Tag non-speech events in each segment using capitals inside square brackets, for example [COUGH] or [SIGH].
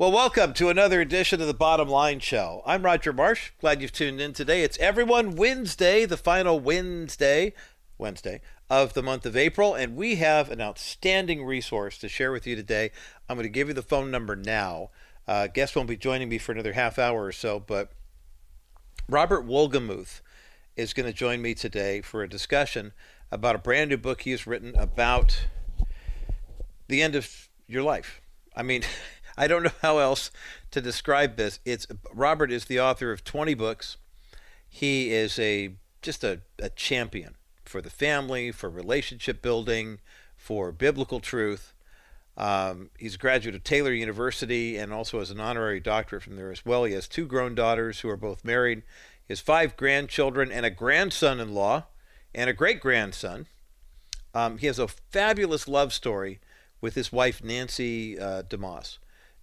Well, welcome to another edition of the Bottom Line Show. I'm Roger Marsh. Glad you've tuned in today. It's Everyone Wednesday, the final Wednesday, Wednesday of the month of April, and we have an outstanding resource to share with you today. I'm going to give you the phone number now. Uh, won't be joining me for another half hour or so, but Robert Wolgemuth is going to join me today for a discussion about a brand new book he has written about the end of your life. I mean, [LAUGHS] I don't know how else to describe this. It's Robert is the author of 20 books. He is a just a, a champion for the family, for relationship building, for biblical truth. Um, he's a graduate of Taylor University and also has an honorary doctorate from there as well. He has two grown daughters who are both married. He has five grandchildren and a grandson in law and a great grandson. Um, he has a fabulous love story with his wife, Nancy uh, DeMoss.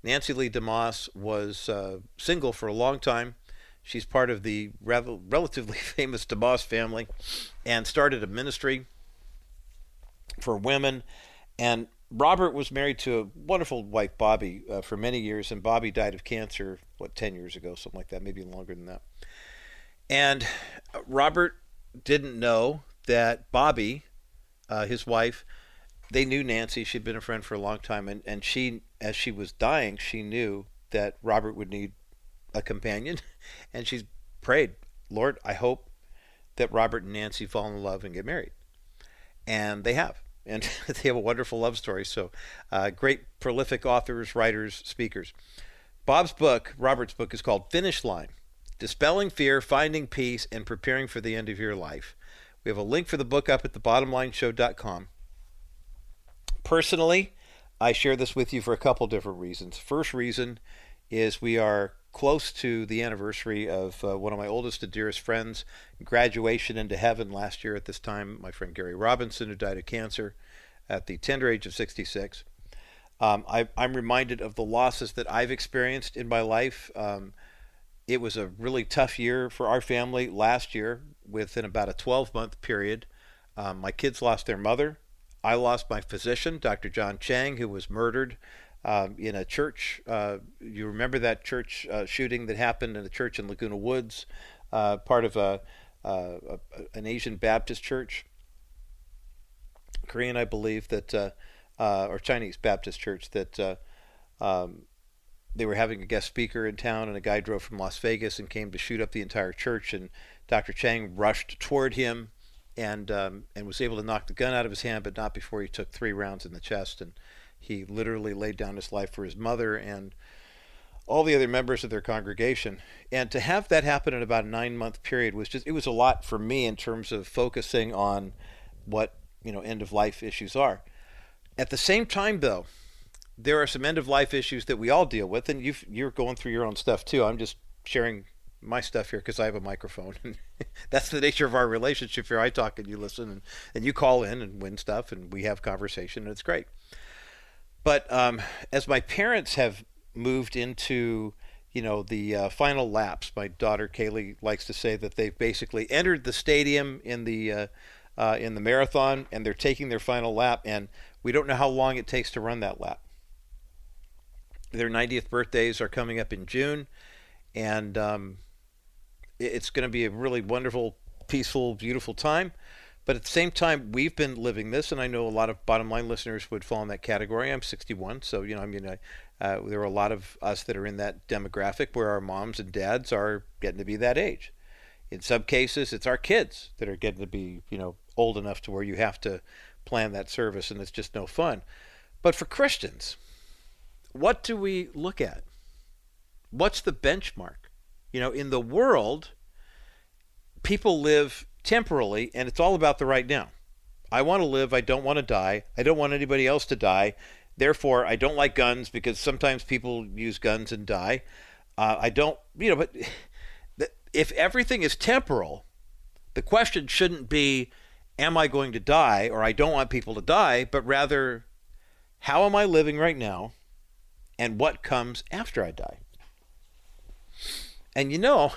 Nancy Lee DeMoss was uh, single for a long time. She's part of the rel- relatively [LAUGHS] famous DeMoss family and started a ministry for women. And Robert was married to a wonderful wife, Bobbie, uh, for many years, and Bobbie died of cancer, what, 10 years ago, something like that, maybe longer than that. And Robert didn't know that Bobbie, uh, his wife, they knew Nancy. She'd been a friend for a long time, and, and she, as she was dying, she knew that Robert would need a companion, [LAUGHS] and she prayed, Lord, I hope that Robert and Nancy fall in love and get married, and they have, and [LAUGHS] they have a wonderful love story. So, uh, great, prolific authors, writers, speakers. Bob's book, Robert's book, is called Finish Line: Dispelling Fear, Finding Peace, and Preparing for the End of Your Life. We have a link for the book up at thebottomlineshow.com. Personally, I share this with you for a couple different reasons. First reason is we are close to the anniversary of uh, one of my oldest and dearest friends' graduation into heaven last year at this time, my friend Gary Robinson, who died of cancer at the tender age of 66. Um, I, am reminded of the losses that I've experienced in my life. Um, it was a really tough year for our family last year, within about a 12 month period. Um, my kids lost their mother I lost my physician, Dr. John Chang, who was murdered um, in a church. Uh, you remember that church uh, shooting that happened in a church in Laguna Woods, uh, part of a, uh, a, an Asian Baptist church, Korean, I believe that, uh, uh, or Chinese Baptist church that. Um, they were having a guest speaker in town, and a guy drove from Las Vegas and came to shoot up the entire church. And Dr. Chang rushed toward him and um, and was able to knock the gun out of his hand, but not before he took three rounds in the chest. And he literally laid down his life for his mother and all the other members of their congregation. And to have that happen in about a nine month period was just it was a lot for me in terms of focusing on what you know end of life issues are. At the same time, though, there are some end of life issues that we all deal with, and you you're going through your own stuff too. I'm just sharing my stuff here because I have a microphone. [LAUGHS] That's the nature of our relationship here. I talk and you listen, and, and you call in and win stuff, and we have conversation, and it's great. But um, as my parents have moved into, you know, the uh, final laps, my daughter Kaylee likes to say that they've basically entered the stadium in the uh, uh, in the marathon, and they're taking their final lap, and we don't know how long it takes to run that lap. Their 90th birthdays are coming up in June, and um, it's going to be a really wonderful, peaceful, beautiful time. But at the same time, we've been living this, and I know a lot of bottom line listeners would fall in that category. I'm 61, so you know, I mean, I, uh, there are a lot of us that are in that demographic where our moms and dads are getting to be that age. In some cases, it's our kids that are getting to be, you know, old enough to where you have to plan that service, and it's just no fun. But for Christians, what do we look at? What's the benchmark? You know, in the world, people live temporally, and it's all about the right now. I want to live. I don't want to die. I don't want anybody else to die. Therefore, I don't like guns because sometimes people use guns and die. Uh, I don't, you know, but [SIGHS] if everything is temporal, the question shouldn't be, am I going to die or I don't want people to die, but rather, how am I living right now and what comes after I die? And you know,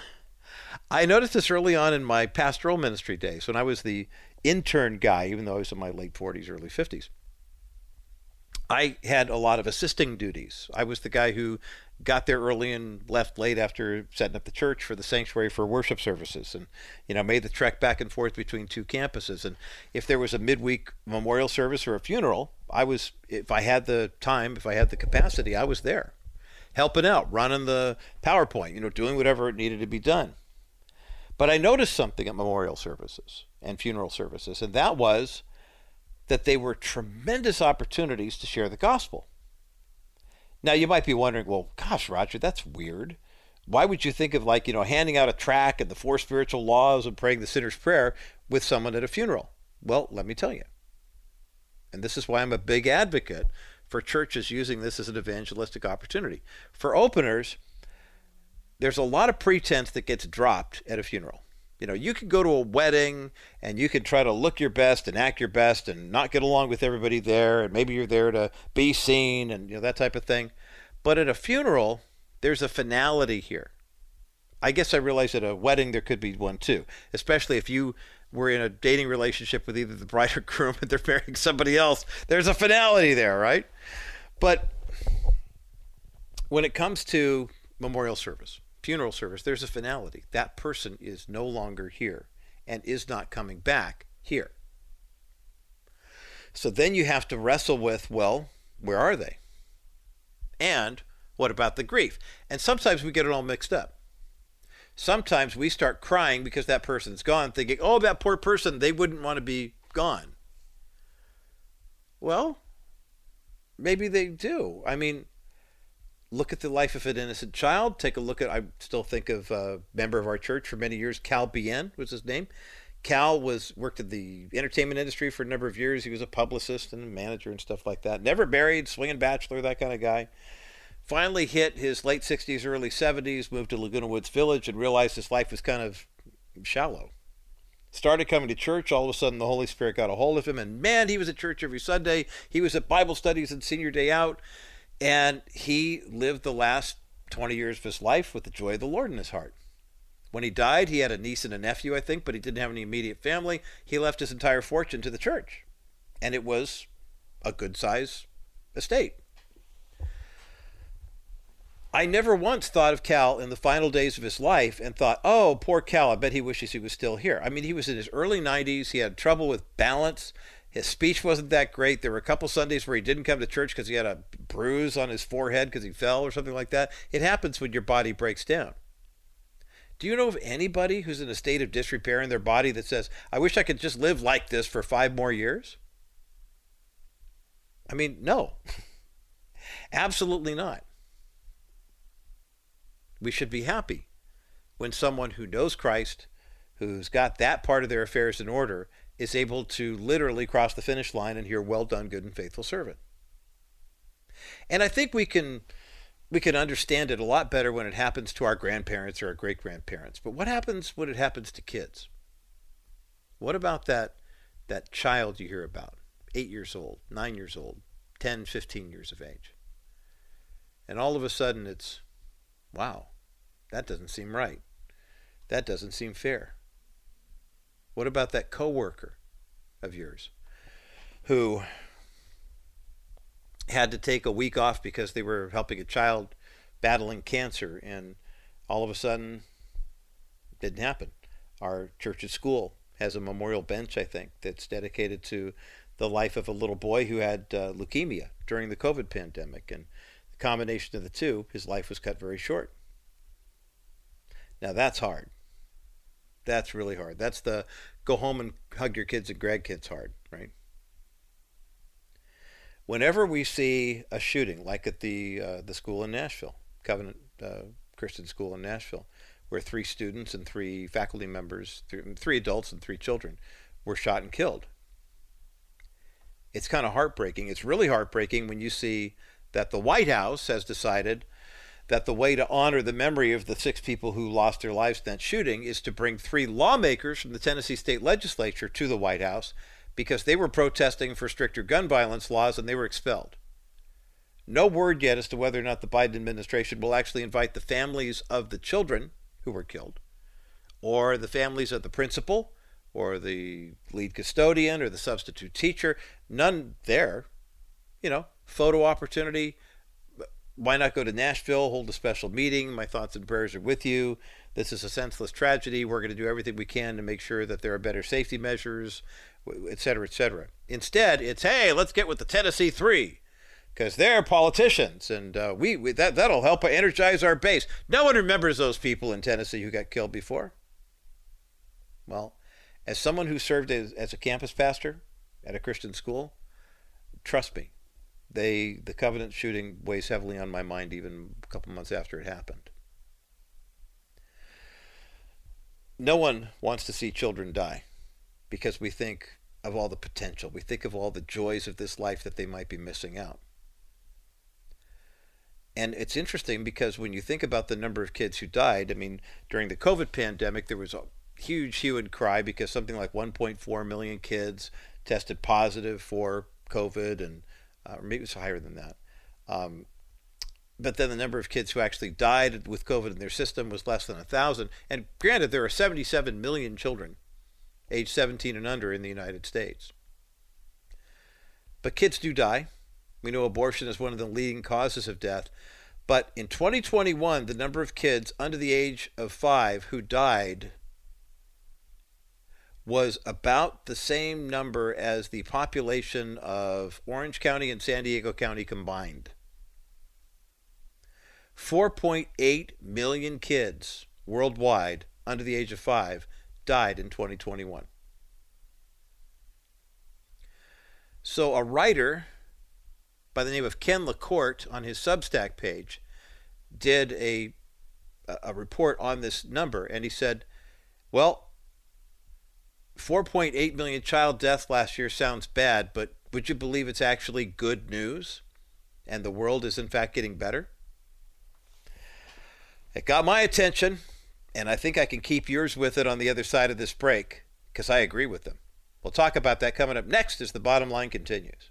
I noticed this early on in my pastoral ministry days when I was the intern guy, even though I was in my late 40s, early 50s. I had a lot of assisting duties. I was the guy who got there early and left late after setting up the church for the sanctuary for worship services and you know made the trek back and forth between two campuses and if there was a midweek memorial service or a funeral i was if i had the time if i had the capacity i was there helping out running the powerpoint you know doing whatever it needed to be done but i noticed something at memorial services and funeral services and that was that they were tremendous opportunities to share the gospel now you might be wondering, well, gosh, Roger, that's weird. Why would you think of like, you know, handing out a track and the four spiritual laws and praying the sinner's prayer with someone at a funeral? Well, let me tell you. And this is why I'm a big advocate for churches using this as an evangelistic opportunity. For openers, there's a lot of pretense that gets dropped at a funeral. You know, you could go to a wedding and you could try to look your best and act your best and not get along with everybody there, and maybe you're there to be seen and you know that type of thing. But at a funeral, there's a finality here. I guess I realize at a wedding there could be one too, especially if you were in a dating relationship with either the bride or groom and they're marrying somebody else. There's a finality there, right? But when it comes to memorial service, funeral service, there's a finality. That person is no longer here and is not coming back here. So then you have to wrestle with, well, where are they? And what about the grief? And sometimes we get it all mixed up. Sometimes we start crying because that person's gone, thinking, oh, that poor person, they wouldn't want to be gone. Well, maybe they do. I mean, look at the life of an innocent child. Take a look at, I still think of a member of our church for many years, Cal Bien was his name. Cal was worked in the entertainment industry for a number of years. He was a publicist and a manager and stuff like that. Never married, swinging bachelor, that kind of guy. Finally hit his late 60s, early 70s, moved to Laguna Woods Village and realized his life was kind of shallow. Started coming to church. All of a sudden, the Holy Spirit got a hold of him, and man, he was at church every Sunday. He was at Bible studies and senior day out. And he lived the last 20 years of his life with the joy of the Lord in his heart. When he died, he had a niece and a nephew, I think, but he didn't have any immediate family. He left his entire fortune to the church. And it was a good size estate. I never once thought of Cal in the final days of his life and thought, oh, poor Cal, I bet he wishes he was still here. I mean, he was in his early 90s. He had trouble with balance. His speech wasn't that great. There were a couple Sundays where he didn't come to church because he had a bruise on his forehead because he fell or something like that. It happens when your body breaks down. Do you know of anybody who's in a state of disrepair in their body that says, I wish I could just live like this for five more years? I mean, no. [LAUGHS] Absolutely not. We should be happy when someone who knows Christ, who's got that part of their affairs in order, is able to literally cross the finish line and hear, well done, good and faithful servant. And I think we can we can understand it a lot better when it happens to our grandparents or our great grandparents. But what happens when it happens to kids? What about that that child you hear about, eight years old, nine years old, 10, 15 years of age? And all of a sudden it's, wow, that doesn't seem right. That doesn't seem fair. What about that coworker of yours who had to take a week off because they were helping a child battling cancer and all of a sudden it didn't happen. Our church's school has a memorial bench, I think, that's dedicated to the life of a little boy who had uh, leukemia during the COVID pandemic. And the combination of the two, his life was cut very short. Now that's hard. That's really hard. That's the go home and hug your kids and grandkids hard, right? Whenever we see a shooting, like at the uh, the school in Nashville, Covenant uh, Christian School in Nashville, where three students and three faculty members, three adults and three children, were shot and killed. It's kind of heartbreaking. It's really heartbreaking when you see that the White House has decided that the way to honor the memory of the six people who lost their lives in that shooting is to bring three lawmakers from the Tennessee state legislature to the White House because they were protesting for stricter gun violence laws and they were expelled. No word yet as to whether or not the Biden administration will actually invite the families of the children who were killed, or the families of the principal, or the lead custodian, or the substitute teacher. None there. You know, photo opportunity, why not go to Nashville, hold a special meeting? My thoughts and prayers are with you. This is a senseless tragedy. We're going to do everything we can to make sure that there are better safety measures, et cetera, et cetera. Instead, it's hey, let's get with the Tennessee Three because they're politicians, and uh, we, we that that'll help energize our base. No one remembers those people in Tennessee who got killed before. Well, as someone who served as, as a campus pastor at a Christian school, trust me, they the Covenant shooting weighs heavily on my mind even a couple months after it happened. no one wants to see children die because we think of all the potential. We think of all the joys of this life that they might be missing out. And it's interesting because when you think about the number of kids who died, I mean, during the COVID pandemic, there was a huge hue and cry because something like 1.4 million kids tested positive for COVID, and uh, or maybe it was higher than that. Um, but then the number of kids who actually died with COVID in their system was less than a thousand. And granted, there are 77 million children age 17 and under in the United States. But kids do die. We know abortion is one of the leading causes of death. But in 2021, the number of kids under the age of five who died was about the same number as the population of Orange County and San Diego County combined. 4.8 million kids worldwide under the age of five died in 2021. So, a writer by the name of Ken LaCorte on his Substack page did a, a report on this number, and he said, Well, 4.8 million child deaths last year sounds bad, but would you believe it's actually good news? And the world is, in fact, getting better? It got my attention, and I think I can keep yours with it on the other side of this break because I agree with them. We'll talk about that coming up next as the bottom line continues.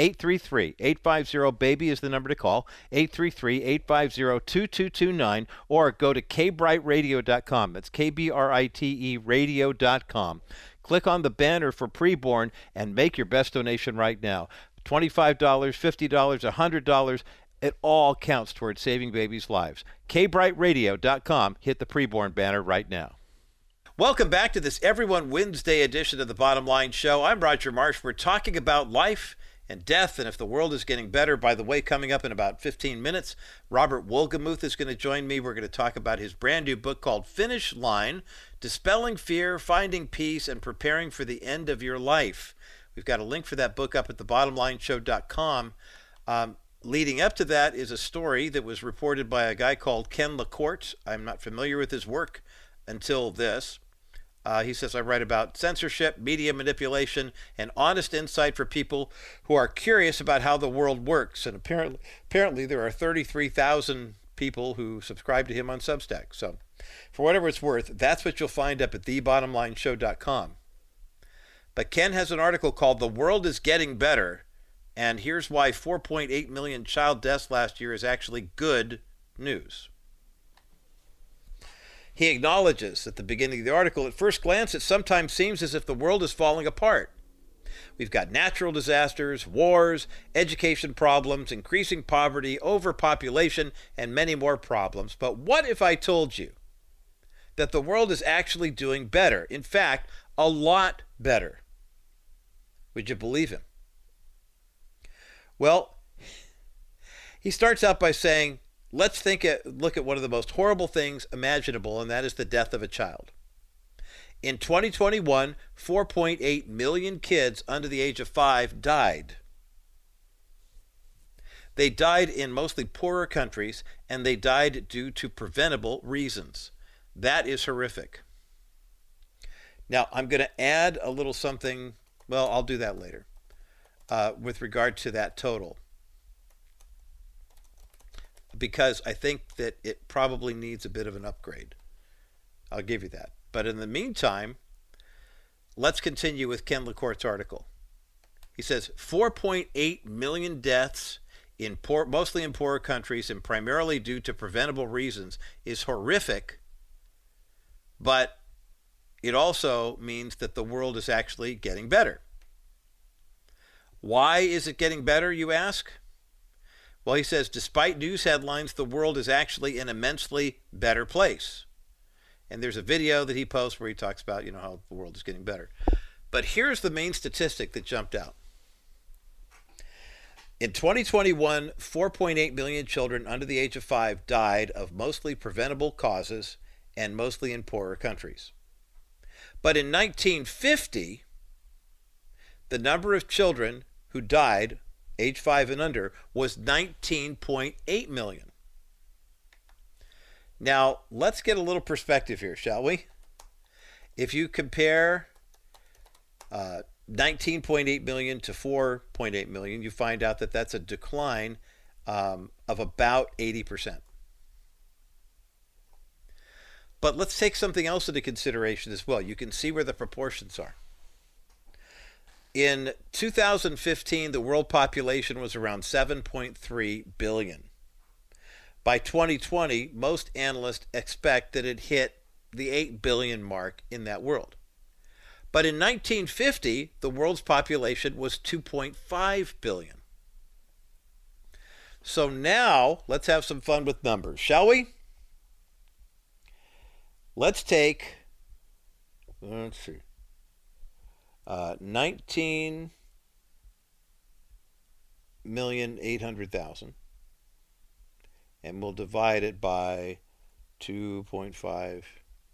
833 850 BABY is the number to call. 833 850 2229 or go to kbriteradio.com. That's K B R I T E radio.com. Click on the banner for preborn and make your best donation right now. $25, $50, $100. It all counts towards saving babies' lives. KBriteRadio.com. Hit the preborn banner right now. Welcome back to this Everyone Wednesday edition of the Bottom Line Show. I'm Roger Marsh. We're talking about life and death, and if the world is getting better. By the way, coming up in about 15 minutes, Robert Wolgemuth is going to join me. We're going to talk about his brand new book called Finish Line Dispelling Fear, Finding Peace, and Preparing for the End of Your Life. We've got a link for that book up at thebottomlineshow.com. Um, leading up to that is a story that was reported by a guy called Ken LaCorte. I'm not familiar with his work until this. Uh, he says, I write about censorship, media manipulation, and honest insight for people who are curious about how the world works. And apparently, apparently there are 33,000 people who subscribe to him on Substack. So, for whatever it's worth, that's what you'll find up at thebottomlineshow.com. But Ken has an article called The World is Getting Better. And here's why 4.8 million child deaths last year is actually good news. He acknowledges at the beginning of the article at first glance, it sometimes seems as if the world is falling apart. We've got natural disasters, wars, education problems, increasing poverty, overpopulation, and many more problems. But what if I told you that the world is actually doing better? In fact, a lot better. Would you believe him? Well, he starts out by saying Let's think at, look at one of the most horrible things imaginable, and that is the death of a child. In 2021, 4.8 million kids under the age of five died. They died in mostly poorer countries, and they died due to preventable reasons. That is horrific. Now, I'm going to add a little something. Well, I'll do that later uh, with regard to that total. Because I think that it probably needs a bit of an upgrade. I'll give you that. But in the meantime, let's continue with Ken LaCorte's article. He says 4.8 million deaths in poor, mostly in poorer countries and primarily due to preventable reasons is horrific, but it also means that the world is actually getting better. Why is it getting better, you ask? Well, he says, despite news headlines, the world is actually an immensely better place. And there's a video that he posts where he talks about, you know, how the world is getting better. But here's the main statistic that jumped out. In 2021, 4.8 million children under the age of five died of mostly preventable causes and mostly in poorer countries. But in 1950, the number of children who died, age 5 and under, was 19.8 million. Now, let's get a little perspective here, shall we? If you compare uh, 19.8 million to 4.8 million, you find out that that's a decline um, of about 80%. But let's take something else into consideration as well. You can see where the proportions are. In 2015, the world population was around 7.3 billion. By 2020, most analysts expect that it hit the 8 billion mark in that world. But in 1950, the world's population was 2.5 billion. So now, let's have some fun with numbers, shall we? Let's take, let's see, uh, 19 million eight hundred thousand, and we'll divide it by 2.5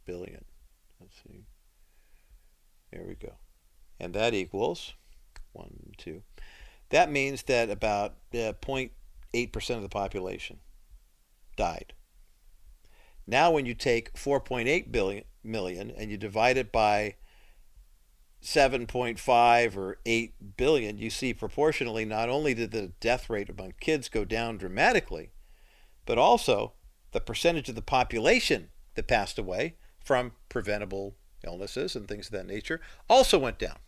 billion. Let's see. There we go. And that equals one, two. That means that about uh, 0.8% of the population died. Now, when you take 4.8 billion million and you divide it by 7.5 or 8 billion, you see proportionally not only did the death rate among kids go down dramatically, but also the percentage of the population that passed away from preventable illnesses and things of that nature also went down.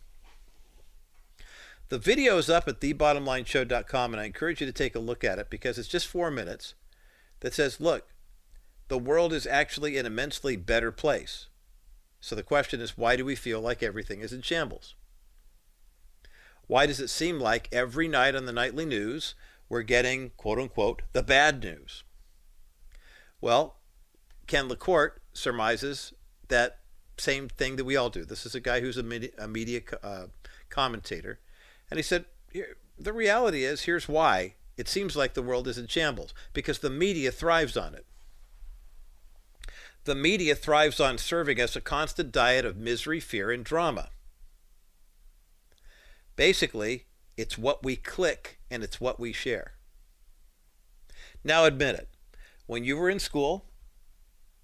The video is up at thebottomlineshow.com, and I encourage you to take a look at it because it's just four minutes that says, look, the world is actually an immensely better place. So the question is why do we feel like everything is in shambles? Why does it seem like every night on the nightly news we're getting, quote unquote, the bad news? Well, Ken LaCorte surmises that same thing that we all do. This is a guy who's a media, a media uh, commentator. And he said, the reality is, here's why it seems like the world is in shambles because the media thrives on it. The media thrives on serving us a constant diet of misery, fear, and drama. Basically, it's what we click and it's what we share. Now, admit it. When you were in school,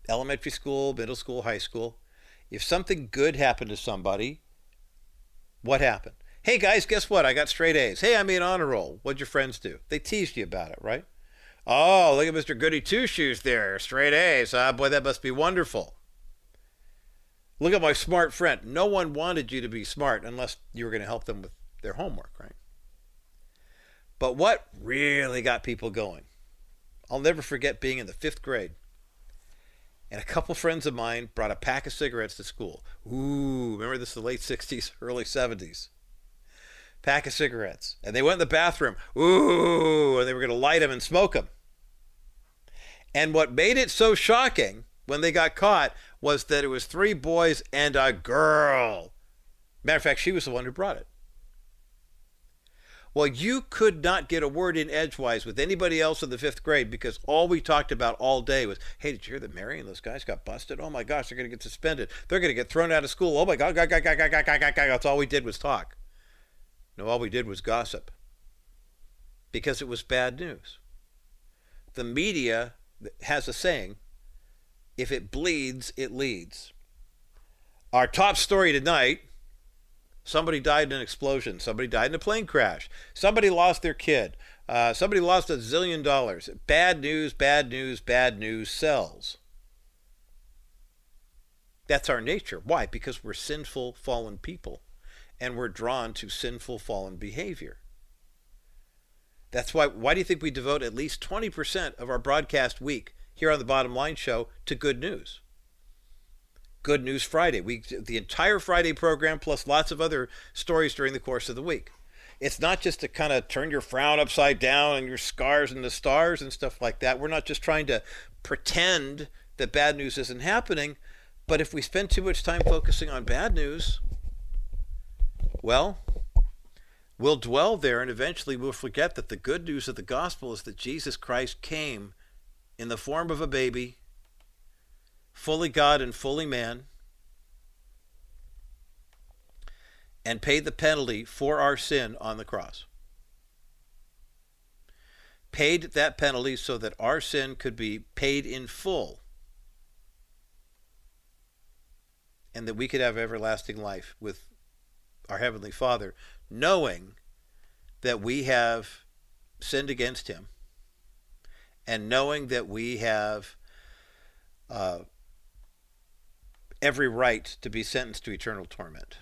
elementary school, middle school, high school, if something good happened to somebody, what happened? Hey guys, guess what? I got straight A's. Hey, I made honor roll. What'd your friends do? They teased you about it, right? Oh, look at Mr. Goody Two Shoes there. Straight A's. Ah, boy, that must be wonderful. Look at my smart friend. No one wanted you to be smart unless you were going to help them with their homework, right? But what really got people going? I'll never forget being in the fifth grade. And a couple friends of mine brought a pack of cigarettes to school. Ooh, remember this is the late 60s, [LAUGHS] early 70s pack of cigarettes. And they went in the bathroom. Ooh, and they were going to light them and smoke them. And what made it so shocking when they got caught was that it was three boys and a girl. Matter of fact, she was the one who brought it. Well, you could not get a word in edgewise with anybody else in the fifth grade because all we talked about all day was, hey, did you hear that Mary and those guys got busted? Oh my gosh, they're going to get suspended. They're going to get thrown out of school. Oh my God, God, God, God, God, God, God, God. That's all we did was talk. No, all we did was gossip because it was bad news. The media has a saying if it bleeds, it leads. Our top story tonight somebody died in an explosion, somebody died in a plane crash, somebody lost their kid, uh, somebody lost a zillion dollars. Bad news, bad news, bad news sells. That's our nature. Why? Because we're sinful, fallen people, and we're drawn to sinful, fallen behavior. That's why. Why do you think we devote at least 20% of our broadcast week here on the Bottom Line Show to good news? Good News Friday. We the entire Friday program plus lots of other stories during the course of the week. It's not just to kind of turn your frown upside down and your scars into stars and stuff like that. We're not just trying to pretend that bad news isn't happening, but if we spend too much time focusing on bad news, well, we'll dwell there and eventually we'll forget that the good news of the gospel is that Jesus Christ came in the form of a baby fully God and fully man, and paid the penalty for our sin on the cross. Paid that penalty so that our sin could be paid in full and that we could have everlasting life with our Heavenly Father, knowing that we have sinned against Him and knowing that we have uh, every right to be sentenced to eternal torment.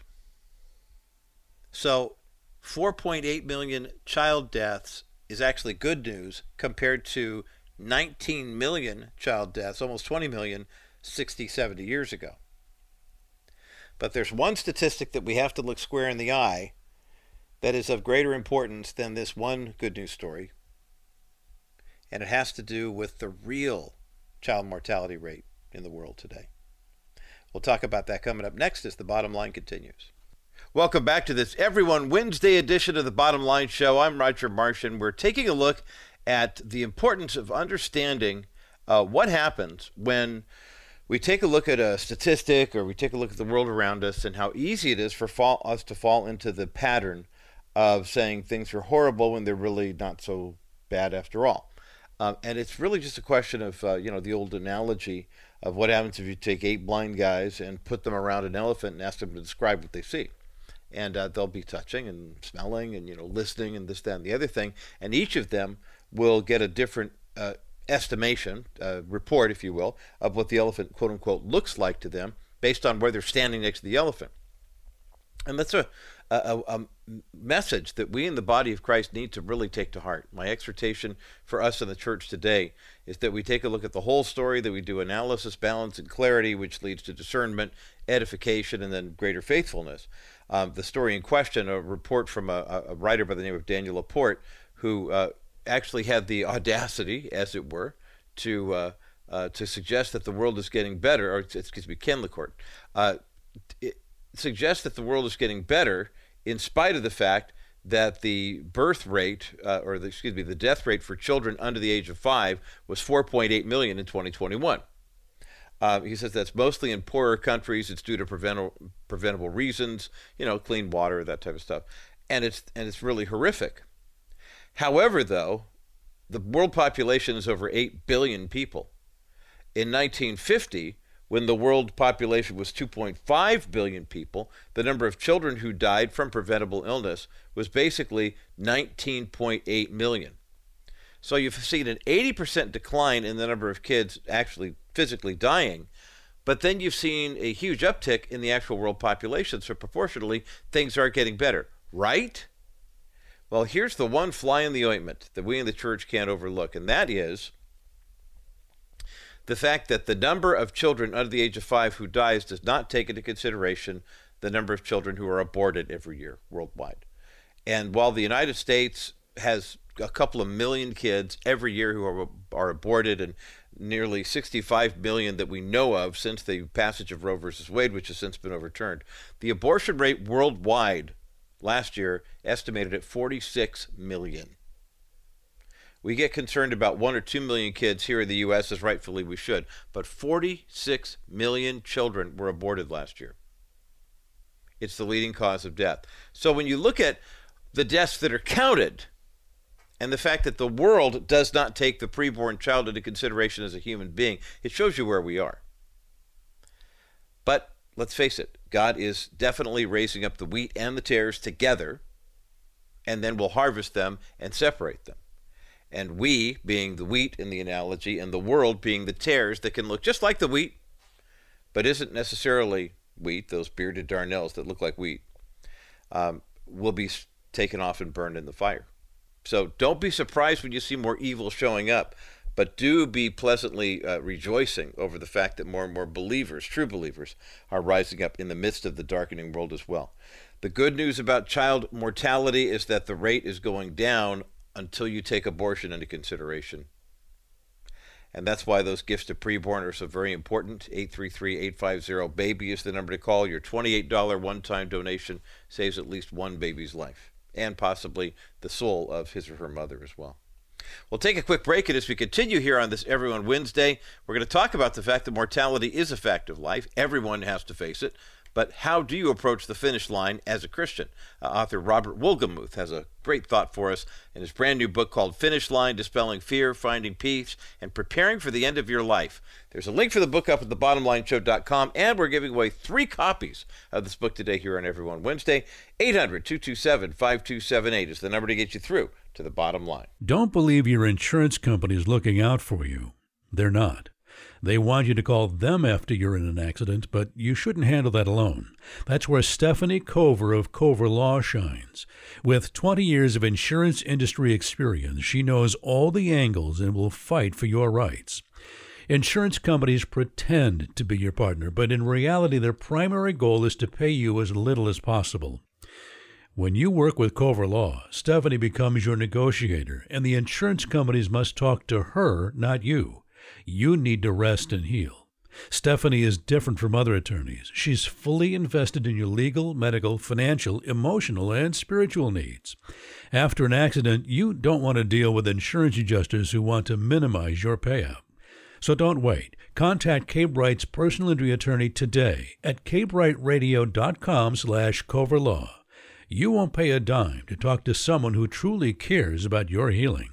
So, 4.8 million child deaths is actually good news compared to 19 million child deaths, almost 20 million, 60, 70 years ago. But there's one statistic that we have to look square in the eye that is of greater importance than this one good news story, and it has to do with the real child mortality rate in the world today. We'll talk about that coming up next as the bottom line continues. Welcome back to this Everyone Wednesday edition of the Bottom Line Show. I'm Roger Marsh. We're taking a look at the importance of understanding uh, what happens when we take a look at a statistic or we take a look at the world around us and how easy it is for fall, us to fall into the pattern of saying things are horrible when they're really not so bad after all. Um, and it's really just a question of, uh, you know, the old analogy of what happens if you take eight blind guys and put them around an elephant and ask them to describe what they see. And uh, they'll be touching and smelling and, you know, listening and this, that, and the other thing. And each of them will get a different uh, estimation, uh, report, if you will, of what the elephant, quote unquote, looks like to them based on where they're standing next to the elephant. And that's a, a, a, message that we in the body of Christ need to really take to heart. My exhortation for us in the church today is that we take a look at the whole story, that we do analysis, balance, and clarity, which leads to discernment, edification, and then greater faithfulness. Um, the story in question, a report from a, a, writer by the name of Daniel Laporte, who uh, actually had the [LAUGHS] audacity, as it were, to uh, uh, to suggest that the world is getting better, or excuse me, Ken Laporte, uh, suggests that the world is getting better in spite of the fact that the birth rate, uh, or the, excuse me, the death rate for children under the age of five was 4.8 million in 2021. Uh, he says that's mostly in poorer countries. It's due to preventable, preventable reasons, you know, clean water, that type of stuff, and it's and it's really horrific. However, though, the world population is over 8 billion people. In 1950, when the world population was 2.5 billion people, the number of children who died from preventable illness was basically 19.8 million. So you've seen an 80% decline in the number of kids actually physically dying, but then you've seen a huge uptick in the actual world population. So proportionally, things are getting better, right? Well, here's the one fly in the ointment that we in the church can't overlook, and that is the fact that the number of children under the age of five who dies does not take into consideration the number of children who are aborted every year worldwide. And while the United States has a couple of million kids every year who are, are aborted and nearly 65 million that we know of since the passage of Roe versus Wade, which has since been overturned, the abortion rate worldwide last year estimated at 46 million. We get concerned about one or two million kids here in the U.S., as rightfully we should, but 46 million children were aborted last year. It's the leading cause of death. So when you look at the deaths that are counted, and the fact that the world does not take the preborn child into consideration as a human being, it shows you where we are. But let's face it, God is definitely raising up the wheat and the tares together, and then we'll harvest them and separate them. And we, being the wheat in the analogy, and the world being the tares that can look just like the wheat, but isn't necessarily wheat, those bearded darnels that look like wheat, um, will be taken off and burned in the fire. So don't be surprised when you see more evil showing up, but do be pleasantly uh, rejoicing over the fact that more and more believers, true believers, are rising up in the midst of the darkening world as well. The good news about child mortality is that the rate is going down until you take abortion into consideration. And that's why those gifts to preborn are so very important. 833 850 BABY is the number to call. Your $28 one time donation saves at least one baby's life and possibly the soul of his or her mother as well. We'll take a quick break, and as we continue here on this Everyone Wednesday, we're going to talk about the fact that mortality is a fact of life. Everyone has to face it. But how do you approach the finish line as a Christian? Uh, author Robert Wolgemuth has a great thought for us in his brand new book called Finish Line Dispelling Fear, Finding Peace, and Preparing for the End of Your Life. There's a link for the book up at thebottomlineshow.com, and we're giving away three copies of this book today here on Everyone Wednesday. 800 227 5278 is the number to get you through to the bottom line. Don't believe your insurance company is looking out for you. They're not. They want you to call them after you're in an accident, but you shouldn't handle that alone. That's where Stefanie Cover of Cover Law shines. With 20 years of insurance industry experience, she knows all the angles and will fight for your rights. Insurance companies pretend to be your partner, but in reality, their primary goal is to pay you as little as possible. When you work with Cover Law, Stefanie becomes your negotiator, and the insurance companies must talk to her, not you. You need to rest and heal. Stefanie is different from other attorneys. She's fully invested in your legal, medical, financial, emotional, and spiritual needs. After an accident, you don't want to deal with insurance adjusters who want to minimize your payout. So don't wait. Contact KBRITE's personal injury attorney today at kbriteradio.com slash coverlaw. You won't pay a dime to talk to someone who truly cares about your healing.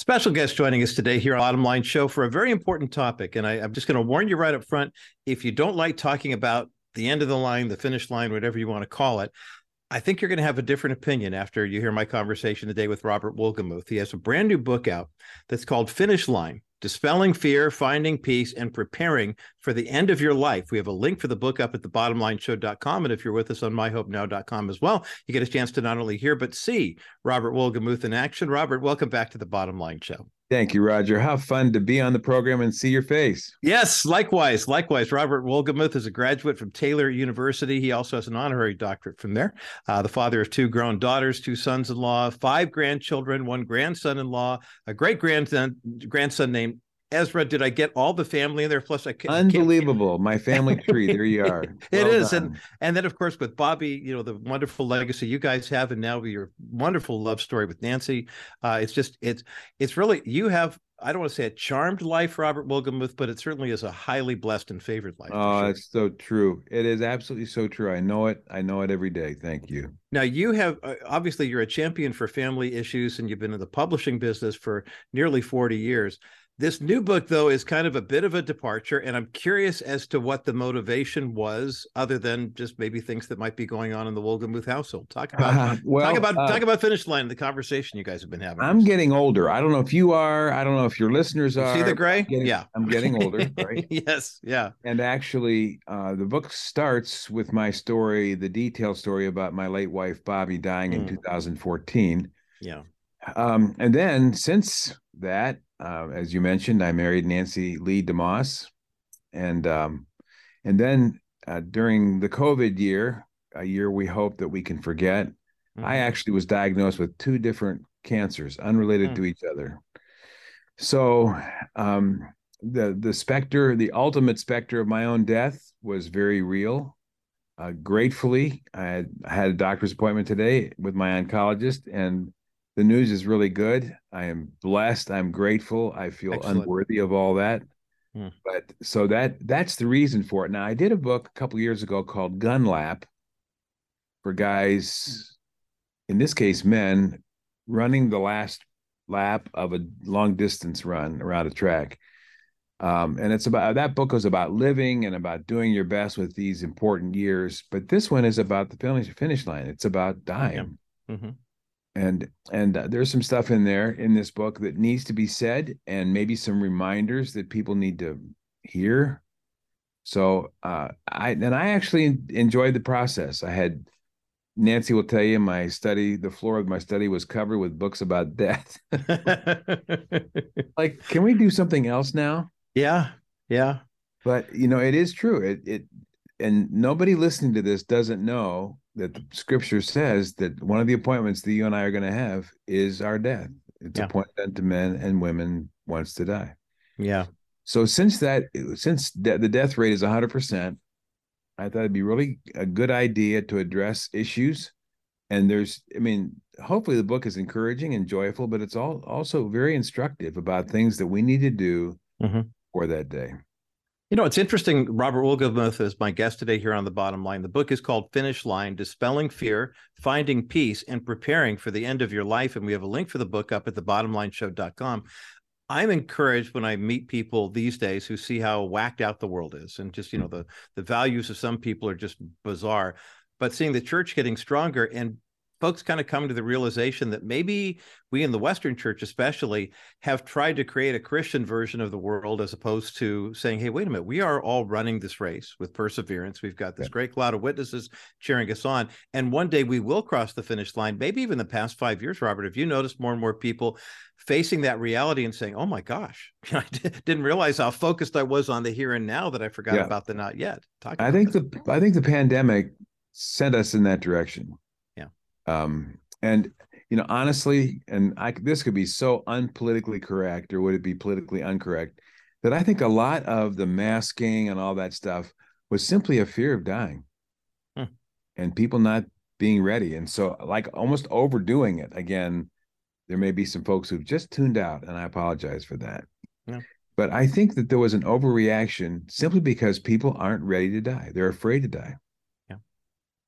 Special guest joining us today here on Bottom Line Show for a very important topic. And I, am just going to warn you right up front if you don't like talking about the end of the line, the finish line, whatever you want to call it, I think you're going to have a different opinion after you hear my conversation today with Robert Wolgemuth. He has a brand new book out that's called Finish Line Dispelling Fear, Finding Peace, and Preparing for the End of Your Life. We have a link for the book up at the bottomlineshow.com. And if you're with us on myhopenow.com as well, you get a chance to not only hear, but see Robert Wolgemuth in action. Robert, welcome back to the Bottom Line Show. Thank you, Roger. How fun to be on the program and see your face. Yes, likewise. Likewise. Robert Wolgemuth is a graduate from Taylor University. He also has an honorary doctorate from there. Uh, the father of two grown daughters, two sons in law, five grandchildren, one grandson in law, a great grandson, grandson named Ezra, did I get all the family in there? Plus, I can't, unbelievable. Can't... My family tree. There you are. [LAUGHS] It well is, done. and and then of course with Bobbie, you know the wonderful legacy you guys have, and now your wonderful love story with Nancy. Uh, it's just it's it's really you have. I don't want to say a charmed life, Robert Wolgemuth, but it certainly is a highly blessed and favored life. Oh, sure. it's so true. It is absolutely so true. I know it. I know it every day. Thank you. Now you have uh, obviously you're a champion for family issues, and you've been in the publishing business for nearly 40 years. This new book, though, is kind of a bit of a departure, and I'm curious as to what the motivation was, other than just maybe things that might be going on in the Wolgemuth household. Talk about uh, well, talk about uh, talk about finish line, the conversation you guys have been having. I'm getting older. I don't know if you are. I don't know if your listeners are. See the gray? I'm getting, yeah, I'm getting older. Right? [LAUGHS] yes. Yeah. And actually, uh, the book starts with my story, the detailed story about my late wife Bobbie dying mm. in 2014. Yeah. Um, and then since that uh, as you mentioned, I married Nancy Lee DeMoss, and um, and then uh, during the COVID year, a year we hope that we can forget, mm-hmm. I actually was diagnosed with two different cancers, unrelated mm-hmm. to each other. So um, the the specter, the ultimate specter of my own death, was very real. uh, gratefully, I had, I had a doctor's appointment today with my oncologist, and the news is really good. I am blessed. I'm grateful. I feel Excellent. unworthy of all that. Hmm. But so that that's the reason for it. Now I did a book a couple years ago called Gun Lap for guys, in this case men, running the last lap of a long distance run around a track. Um, and it's about that book was about living and about doing your best with these important years. But this one is about the finish finish line. It's about dying. Mhm. And and uh, there's some stuff in there in this book that needs to be said, and maybe some reminders that people need to hear. So uh, I and I actually enjoyed the process. I had Nancy will tell you my study, the floor of my study was covered with books about death. [LAUGHS] like, can we do something else now? yeah, yeah. But you know, it is true. It it and nobody listening to this doesn't know that the scripture says that one of the appointments that you and I are going to have is our death. It's Yeah. appointed unto men and women once to die. Yeah. So since that since de- the death rate is 100%, I thought it'd be really a good idea to address issues and there's I mean, hopefully the book is encouraging and joyful, but it's all also very instructive about things that we need to do Mhm. for that day. You know, it's interesting. Robert Wolgemuth is my guest today here on the bottom line. The book is called Finish Line Dispelling Fear, Finding Peace, and Preparing for the End of Your Life. And we have a link for the book up at thebottomlineshow.com. I'm encouraged when I meet people these days who see how whacked out the world is and just, you know, the the values of some people are just bizarre. But seeing the church getting stronger and folks kind of come to the realization that maybe we in the Western church, especially, have tried to create a Christian version of the world as opposed to saying, hey, wait a minute, we are all running this race with perseverance. We've got this Yeah. great cloud of witnesses cheering us on. And one day we will cross the finish line. Maybe even the past five years, Robert, have you noticed more and more people facing that reality and saying, oh my gosh, [LAUGHS] I didn't realize how focused I was on the here and now that I forgot Yeah. about the not yet. Talk I think that. the I think the pandemic sent us in that direction. Um, and you know, honestly, and I this could be so unpolitically correct, or would it be politically incorrect? That I think a lot of the masking and all that stuff was simply a fear of dying, Hmm. and people not being ready, and so like almost overdoing it. Again, there may be some folks who've just tuned out, and I apologize for that. Yeah. But I think that there was an overreaction simply because people aren't ready to die. They're afraid to die.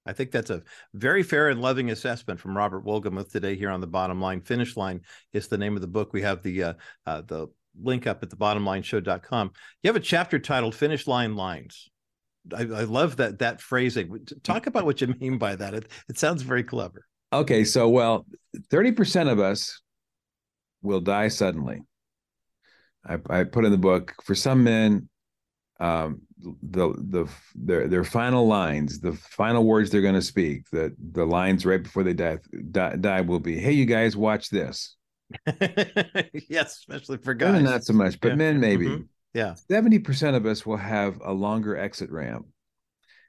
I think that's a very fair and loving assessment from Robert Wolgemuth today here on the bottom line. Finish line is the name of the book. We have the uh, uh, the link up at the bottomlineshow.com. You have a chapter titled Finish Line Lines. I, I love that that phrasing. Talk about what you mean by that. It, it sounds very clever. Okay, so well, 30% of us will die suddenly. I, I put in the book for some men, um, the the their their final lines, the final words they're going to speak, the the lines right before they die, die die will be, "Hey, you guys, watch this." [LAUGHS] yes, especially for Women guys. not so much, but Yeah. men maybe. Mhm. Yeah. 70% of us will have a longer exit ramp.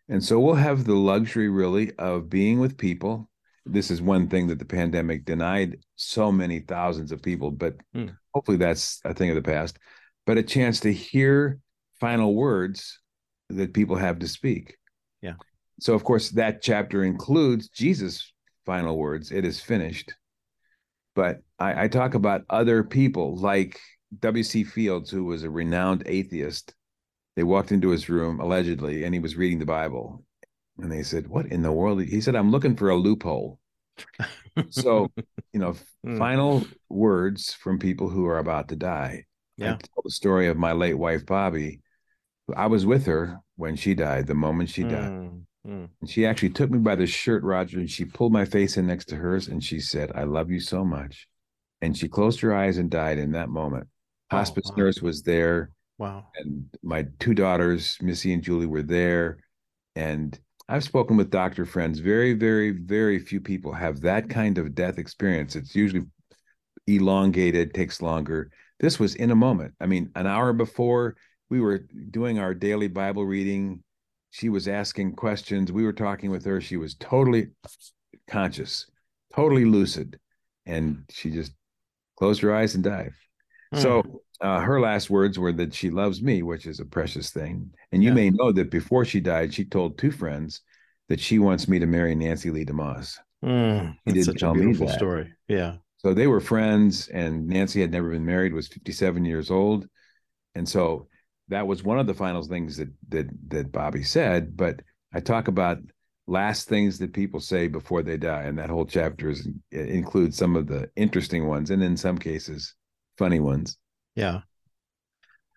And so we'll have the luxury really of being with people. This is one thing that the pandemic denied so many thousands of people, but Hmm. hopefully that's a thing of the past. But a chance to hear final words that people have to speak. Yeah. So, of course, that chapter includes Jesus' final words it is finished. But I, I talk about other people like W.C. Fields, who was a renowned atheist. They walked into his room allegedly, and he was reading the Bible. And they said, What in the world? He said, I'm looking for a loophole. So, [LAUGHS] you know, Hmm. final words from people who are about to die. I Yeah. tell the story of my late wife, Bobbie. I was with her when she died, the moment she died. Mm, mm. And she actually took me by the shirt, Roger, and she pulled my face in next to hers and she said, I love you so much. And she closed her eyes and died in that moment. Oh, Hospice wow. nurse was there, Wow. and my two daughters, Missy and Julie, were there. And I've spoken with doctor friends. Very, very, very few people have that kind of death experience. It's usually elongated, takes longer. This was in a moment. I mean, an hour before we were doing our daily Bible reading, she was asking questions. We were talking with her. She was totally conscious, totally lucid. And she just closed her eyes and died. Hmm. So uh, her last words were that she loves me, which is a precious thing. And you Yeah. may know that before she died, she told two friends that she wants me to marry Nancy Lee DeMoss. Mm, that's such tell a beautiful story. Yeah. So they were friends, and Nancy had never been married, was 57 years old. And so that was one of the final things that that that Bobbie said. But I talk about last things that people say before they die, and that whole chapter is, includes some of the interesting ones, and in some cases, funny ones. Yeah.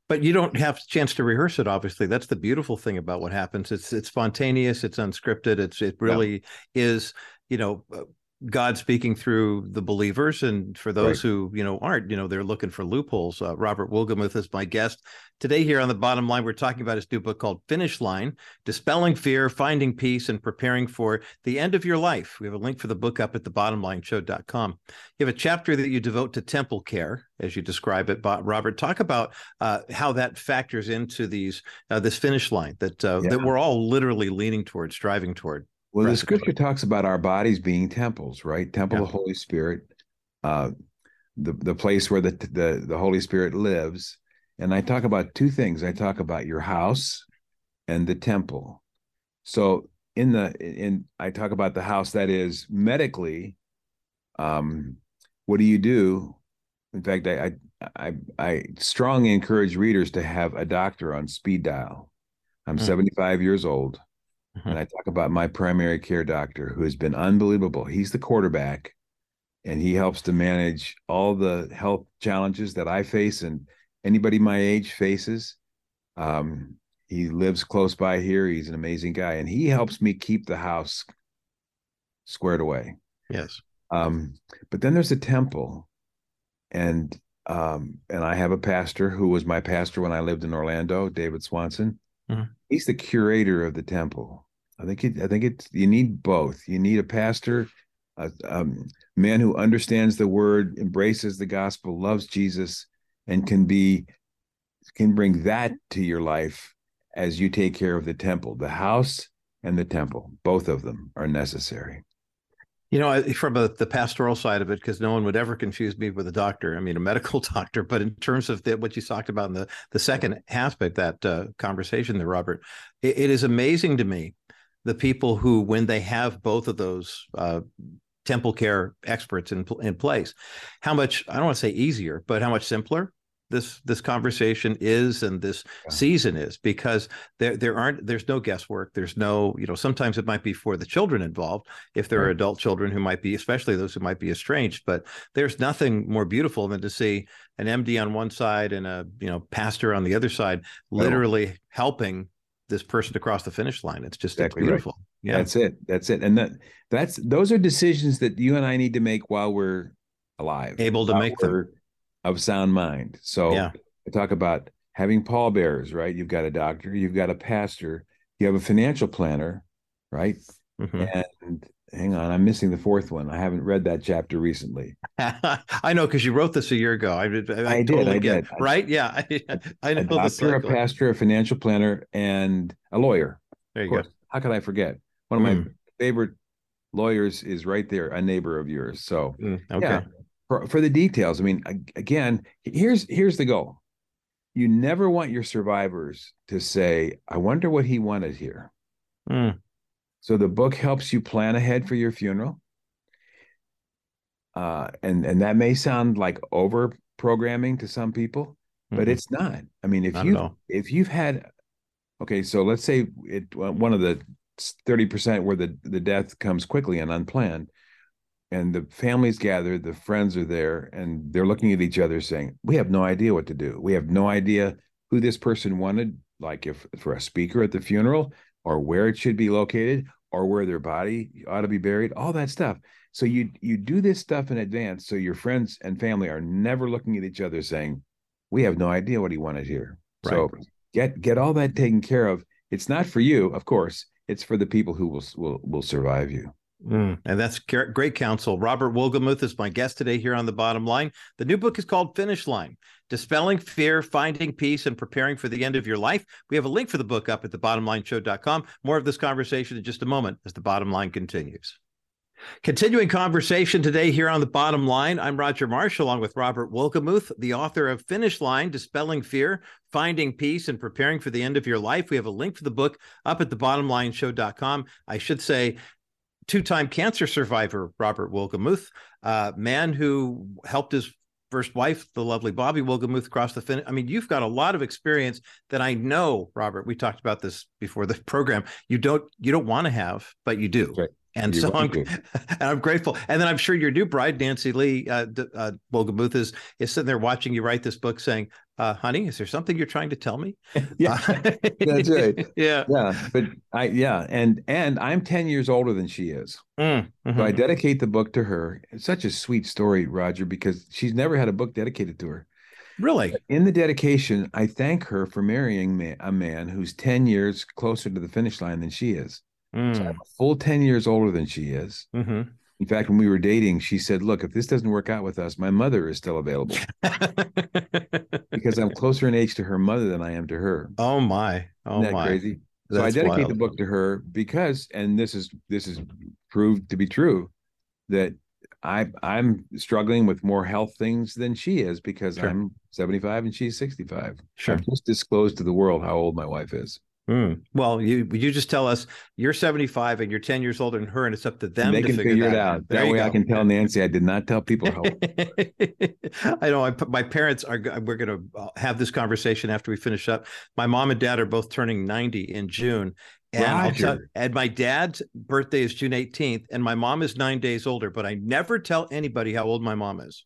But you don't have a chance to rehearse it, obviously. That's the beautiful thing about what happens. It's it's spontaneous, it's unscripted, it's it really is, you know, uh, God speaking through the believers. And for those Right. who, you know, aren't, you know, they're looking for loopholes. Uh, Robert Wolgemuth is my guest. Today, here on the bottom line, we're talking about his new book called Finish Line Dispelling Fear, Finding Peace, and Preparing for the End of Your Life. We have a link for the book up at the thebottomlineshow.com. You have a chapter that you devote to temple care, as you describe it. Robert, talk about uh, how that factors into these uh, this finish line that uh, Yeah. that we're all literally leaning towards, striving toward. Well, the scripture talks about our bodies being temples, right? Temple Yeah. of the Holy Spirit, uh, the the place where the the the Holy Spirit lives. And I talk about two things. I talk about your house and the temple. So in the in I talk about the house that is medically. Um, what do you do? In fact, I I I, I strongly encourage readers to have a doctor on speed dial. I'm Hmm. 75 years old Mhm. and I talk about my primary care doctor who has been unbelievable. He's the quarterback and he helps to manage all the health challenges that I face and anybody my age faces. Um, he lives close by here. He's an amazing guy and he helps me keep the house squared away. Yes. Um, but then there's a temple, and um, and I have a pastor who was my pastor when I lived in Orlando, David Swanson. Mhm. He's the curator of the temple. I think it, I think it's you need both. You need a pastor, a um, man who understands the word, embraces the gospel, loves Jesus, and can be can bring that to your life as you take care of the temple, the house and the temple. Both of them are necessary. You know, from a, the pastoral side of it, because no one would ever confuse me with a doctor. I mean, a medical [LAUGHS] doctor. But in terms of the, what you talked about in the the second aspect that uh, conversation there, Robert, it, it is amazing to me the people who, when they have both of those uh, temple care experts in in place, how much I don't want to say easier, but how much simpler this this conversation is and this Yeah. season is because there there aren't there's no guesswork there's no you know sometimes it might be for the children involved if there are adult children who might be especially those who might be estranged but there's nothing more beautiful than to see an md on one side and a you know pastor on the other side literally helping this person to cross the finish line it's just Exactly it's right. beautiful yeah That's it. That's it. And that that's those are decisions that you and I need to make while we're alive, able to make them of sound mind. So Yeah. I talk about having pallbearers, right? You've got a doctor, you've got a pastor, you have a financial planner, right? Mhm. And hang on, I'm missing the fourth one. I haven't read that chapter recently. [LAUGHS] I know because you wrote this a year ago. I, I, I did, totally I get- did. Right? Yeah, I, I know A the doctor, a pastor, a financial planner, and a lawyer. There Of you go. How could I forget? One of my Mm. favorite lawyers is right there, a neighbor of yours. So Mm, okay. Yeah. for, for the details. I mean, again, here's here's the goal. You never want your survivors to say, "I wonder what he wanted here." Mm, So the book helps you plan ahead for your funeral. Uh, and and that may sound like over programming to some people, but mhm. it's not. I mean, if you if you've had, okay, so let's say it one of the thirty percent where the the death comes quickly and unplanned, and the families gather, the friends are there, and they're looking at each other saying, "We have no idea what to do. We have no idea who this person wanted, like if for a speaker at the funeral, or where it should be located, or where their body ought to be buried, all that stuff." So you you do this stuff in advance, so your friends and family are never looking at each other saying, "We have no idea what he wanted here." So get get all that taken care of. It's not for you, of course. It's for the people who will will will survive you. Mm, and that's great counsel. Robert Wolgemuth is my guest today here on the bottom line. The new book is called Finish Line Dispelling Fear, Finding Peace, and Preparing for the End of Your Life. We have a link for the book up at thebottomlineshow.com. More of this conversation in just a moment as the bottom line continues. Continuing conversation today here on the bottom line. I'm Roger Marsh, along with Robert Wolgemuth, the author of Finish Line Dispelling Fear, Finding Peace, and Preparing for the End of Your Life. We have a link for the book up at thebottomlineshow.com. I should say, two time cancer survivor, Robert Wolgemuth, uh, man who helped his first wife, the lovely Bobbie Wolgemuth, across the finish. I mean, you've got a lot of experience that I know, Robert. We talked about this before the [LAUGHS] program. You don't you don't want to have, but you do. Right. And You're so I'm, [LAUGHS] and I'm grateful. And then I'm sure your new bride, Nancy Lee uh, uh, Wolgemuth, is is sitting there watching you write this book, saying, uh, "Honey, is there something you're trying to tell me?" [LAUGHS] yeah, [LAUGHS] that's right. [LAUGHS] yeah, yeah. But I, yeah, and and I'm ten years older than she is. Mm, mm-hmm. So I dedicate the book to her. It's such a sweet story, Roger, because she's never had a book dedicated to her. Really? In the dedication, I thank her for marrying a man who's 10 years closer to the finish line than she is. Mm. So I'm a full 10 years older than she is. Mm-hmm. In fact, when we were dating, she said, Look, if this doesn't work out with us, my mother is still available. because I'm [LAUGHS] closer in age to her mother than I am to her. Oh my. Oh Isn't that my. crazy? That's so I dedicate wild. the book to her because, and this is this is proved to be true, that I I'm struggling with more health things than she is because sure. I'm 75 and she's 65. Sure. I've just disclosed to the world how old my wife is. Mm. Well, you you just tell us you're 75 and you're 10 years older than her, and it's up to them. They to can figure, figure it out. That way, go. I can tell Nancy I did not tell people how. [LAUGHS] I know. I, my parents are. We're going to uh, have this conversation after we finish up. My mom and dad are both turning 90 in June, and, tell, and my dad's birthday is June 18th, and my mom is nine days older. But I never tell anybody how old my mom is.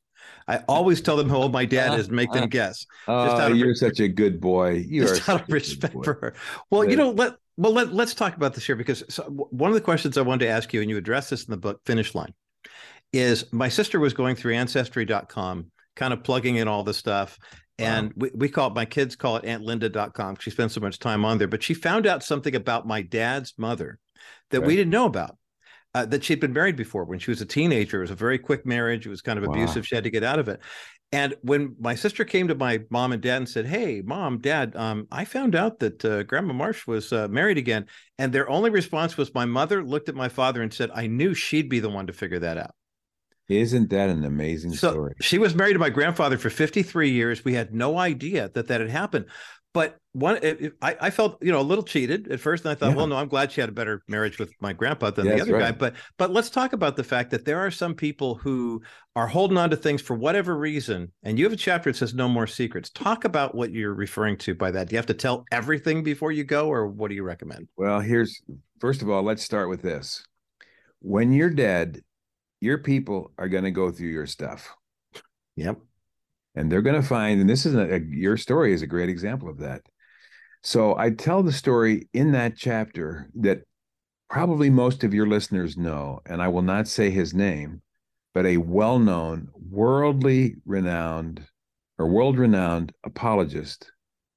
I always tell them how old my dad is, make them [LAUGHS] guess. Oh, you're re- such a good boy. You just are out of respect for her. Well, you know, let well let let's talk about this here because so one of the questions I wanted to ask you, and you address this in the book, Finish Line, is my sister was going through Ancestry.com, kind of plugging in all the stuff. And wow. we, we call it, my kids call it AuntLinda.com. She spends so much time on there, but she found out something about my dad's mother that we didn't know about uh, that she'd been married before when she was a teenager. It was a very quick marriage. It was kind of wow. abusive. She had to get out of it. And when my sister came to my mom and dad and said, "Hey, mom, dad, um, I found out that uh, Grandma Marsh was uh, married again," and their only response was, "My mother looked at my father and said, I knew she'd be the one to figure that out." Isn't that an amazing so story? She was married to my grandfather for 53 years. We had no idea that that had happened. But one, it, it, I, I, felt you know a little cheated at first, and I thought, yeah. well, no, I'm glad she had a better marriage with my grandpa than yeah, the other right. guy. But but let's talk about the fact that there are some people who are holding on to things for whatever reason. And you have a chapter that says no more secrets. Talk about what you're referring to by that. Do you have to tell everything before you go, or what do you recommend? Well, here's first of all, let's start with this. When you're dead, your people are going to go through your stuff. Yep and they're going to find and this is a, your story is a great example of that. So i tell the story in that chapter that probably most of your listeners know and i will not say his name but a well-known worldly renowned or world renowned apologist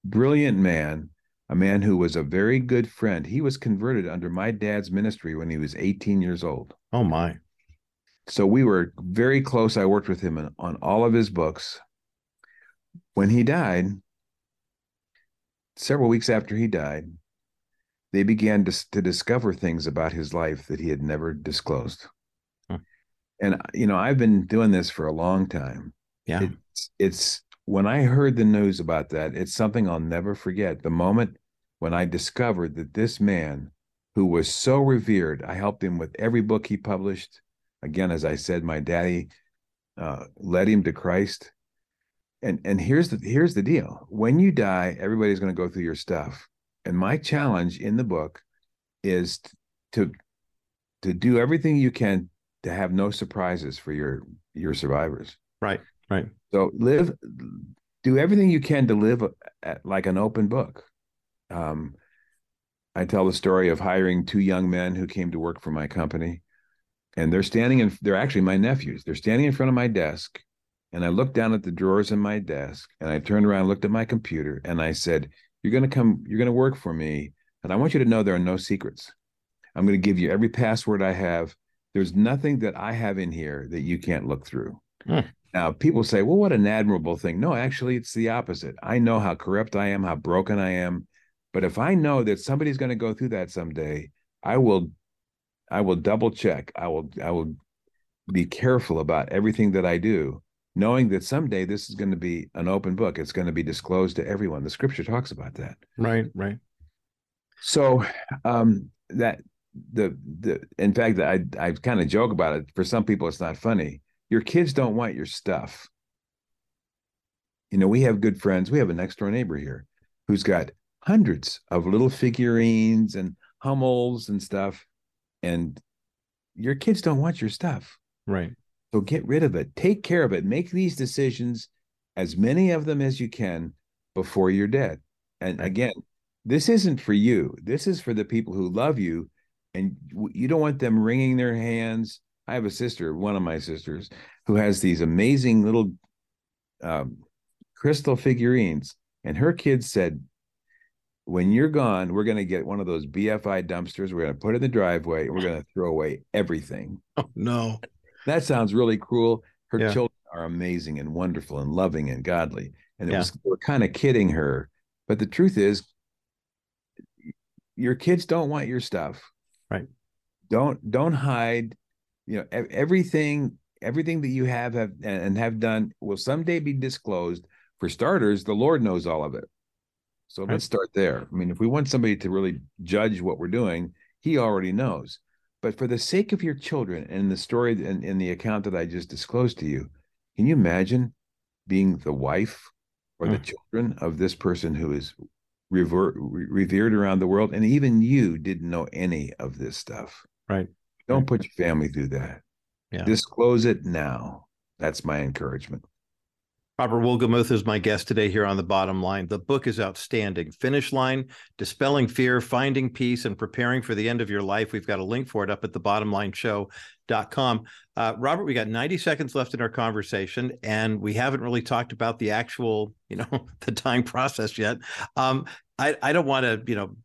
brilliant man a man who was a very good friend. He was converted under my dad's ministry when he was 18 years old. Oh my. So we were very close. I worked with him on all of his books when he died, several weeks after he died, they began to, to discover things about his life that he had never disclosed. Hmm. And, you know, I've been doing this for a long time. Yeah. It's, it's when I heard the news about that, it's something I'll never forget. The moment when I discovered that this man who was so revered, I helped him with every book he published. Again, as I said, my daddy uh, led him to Christ and and here's the here's the deal. When you die everybody's going to go through your stuff. And my challenge in the book is to to do everything you can to have no surprises for your your survivors. Right right. So live do everything you can to live at, like an open book. Um i tell the story of hiring two young men who came to work for my company and they're standing in they're actually my nephews. They're standing in front of my desk and I looked down at the drawers in my desk and I turned around, looked at my computer, and I said, You're going to come, you're going to work for me. And I want you to know there are no secrets. I'm going to give you every password I have. There's nothing that I have in here that you can't look through. Hmm. Now, people say, Well, what an admirable thing. No, actually, it's the opposite. I know how corrupt I am, how broken I am. But if I know that somebody's going to go through that someday, I will I will double check. I will I will be careful about everything that I do, knowing that someday this is going to be an open book. It's going to be disclosed to everyone. The scripture talks about that. Right, right. So um that the the in fact I I kind of joke about it. For some people it's not funny. Your kids don't want your stuff. You know, we have good friends. We have a next door neighbor here who's got hundreds of little figurines and Hummels and stuff. And your kids don't want your stuff. Right. So get rid of it. Take care of it. Make these decisions, as many of them as you can, before you're dead. And again, this isn't for you. This is for the people who love you. And you don't want them wringing their hands. I have a sister, one of my sisters, who has these amazing little um, crystal figurines. And her kids said, when you're gone, we're going to get one of those BFI dumpsters. We're going to put it in the driveway and we're going to throw away everything. [LAUGHS] Oh, no. That sounds really cruel. Her yeah. children are amazing and wonderful and loving and godly. And it yeah. was, we're kind of kidding her. But the truth is, your kids don't want your stuff. Right. Don't, don't hide. You know, everything, everything that you have, have and have done will someday be disclosed. For starters, the Lord knows all of it. So let's start there. I mean, if we want somebody to really judge what we're doing, he already knows. But for the sake of your children and the story and in the account that I just disclosed to you, can you imagine being the wife or the mm. children of this person who is rever- revered around the world? And even you didn't know any of this stuff. Right. Don't right. put your family through that. Yeah. Disclose it now. That's my encouragement. Robert Wolgemuth is my guest today here on The Bottom Line. The book is outstanding. Finish Line, Dispelling Fear, Finding Peace, and Preparing for the End of Your Life. We've got a link for it up at thebottomlineshow.com. Uh, Robert, we got 90 seconds left in our conversation, and we haven't really talked about the actual, you know, [LAUGHS] the dying process yet. Um, I, I don't want to, you know,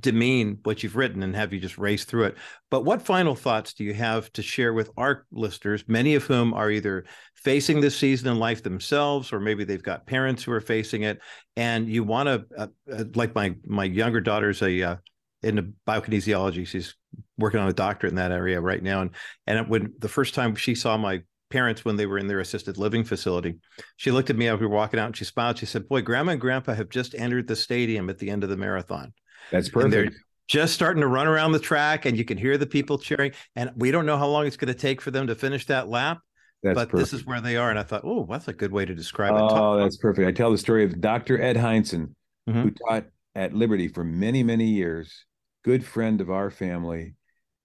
demean what you've written and have you just race through it. But what final thoughts do you have to share with our listeners, many of whom are either facing this season in life themselves, or maybe they've got parents who are facing it, and you want to, uh, uh, like my my younger daughter's a uh, in biokinesiology, she's working on a doctorate in that area right now, and and when the first time she saw my parents when they were in their assisted living facility. She looked at me as we were walking out and she smiled. She said, Boy, grandma and grandpa have just entered the stadium at the end of the marathon. That's perfect. They're just starting to run around the track and you can hear the people cheering. And we don't know how long it's going to take for them to finish that lap. That's but perfect. this is where they are. And I thought, oh, that's a good way to describe it. Oh, that's perfect. I tell the story of Dr. Ed Hindson, mm-hmm. who taught at Liberty for many, many years, good friend of our family.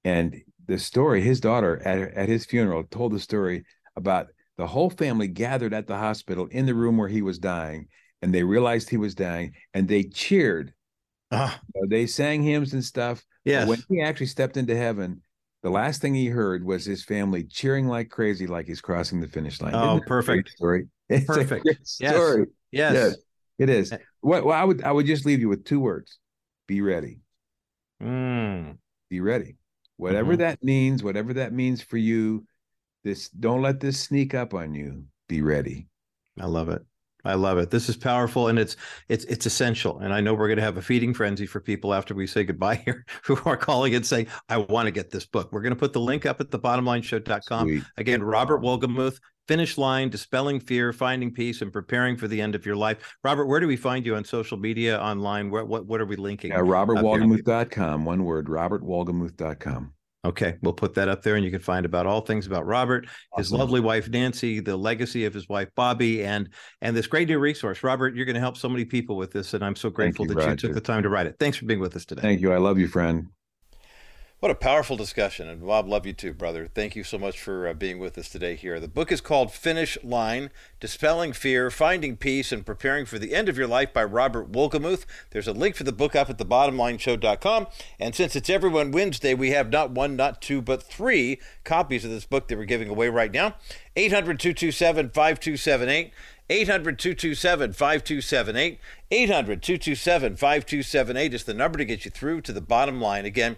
And the story, his daughter at, at his funeral told the story about the whole family gathered at the hospital in the room where he was dying. And they realized he was dying and they cheered uh, they sang hymns and stuff. Yes. When he actually stepped into heaven, the last thing he heard was his family cheering like crazy, like he's crossing the finish line. Oh, perfect story. [LAUGHS] It's perfect story. Yes. yes. yes. it is. Eh. What well, I would I would just leave you with two words: be ready. Mm. Be ready. Whatever mm-hmm. that means, whatever that means for you, this don't let this sneak up on you. Be ready. I love it. I love it. This is powerful and it's it's it's essential. And I know we're going to have a feeding frenzy for people after we say goodbye here [LAUGHS] who are calling and saying, I want to get this book. We're going to put the link up at the bottomlineshow.com. Sweet. Again, Robert Wolgemuth, Finish Line, Dispelling Fear, Finding Peace, and Preparing for the End of Your Life. Robert, where do we find you on social media, online? Where, what, what are we linking? Yeah, RobertWolgemuth.com. One word, RobertWolgemuth.com. Okay, we'll put that up there, and you can find about all things about Robert, awesome. his lovely wife Nancy, the legacy of his wife Bobbie, and and this great new resource. Robert, you're going to help so many people with this, and I'm so grateful you, that Roger. you took the time to write it. Thanks for being with us today. Thank you. I love you, friend. What a powerful discussion. And Bob, love you too, brother. Thank you so much for uh, being with us today here. The book is called Finish Line Dispelling Fear, Finding Peace, and Preparing for the End of Your Life by Robert Wolgemuth. There's a link for the book up at thebottomlineshow.com. And since it's Everyone Wednesday, we have not one, not two, but three copies of this book that we're giving away right now 800 227 5278. 800 227 5278. 800 227 5278 is the number to get you through to the bottom line. Again,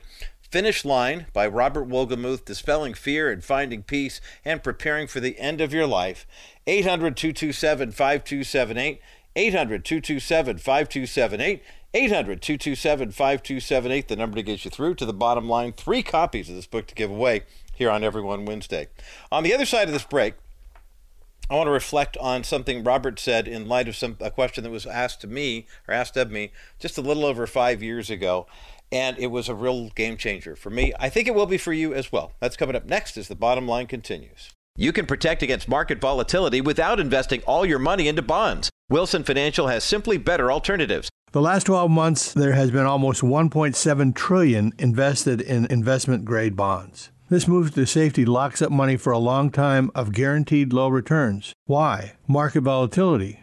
Finish Line by Robert Wolgemuth, Dispelling Fear and Finding Peace and Preparing for the End of Your Life. 800 227 5278. 800 227 5278. 800 227 5278, the number to get you through to the bottom line. Three copies of this book to give away here on Everyone Wednesday. On the other side of this break, I want to reflect on something Robert said in light of some a question that was asked to me or asked of me just a little over five years ago, and it was a real game changer for me. I think it will be for you as well. That's coming up next as the bottom line continues. You can protect against market volatility without investing all your money into bonds. Wilson Financial has simply better alternatives. The last 12 months there has been almost 1.7 trillion invested in investment grade bonds. This move to safety locks up money for a long time of guaranteed low returns. Why? Market volatility.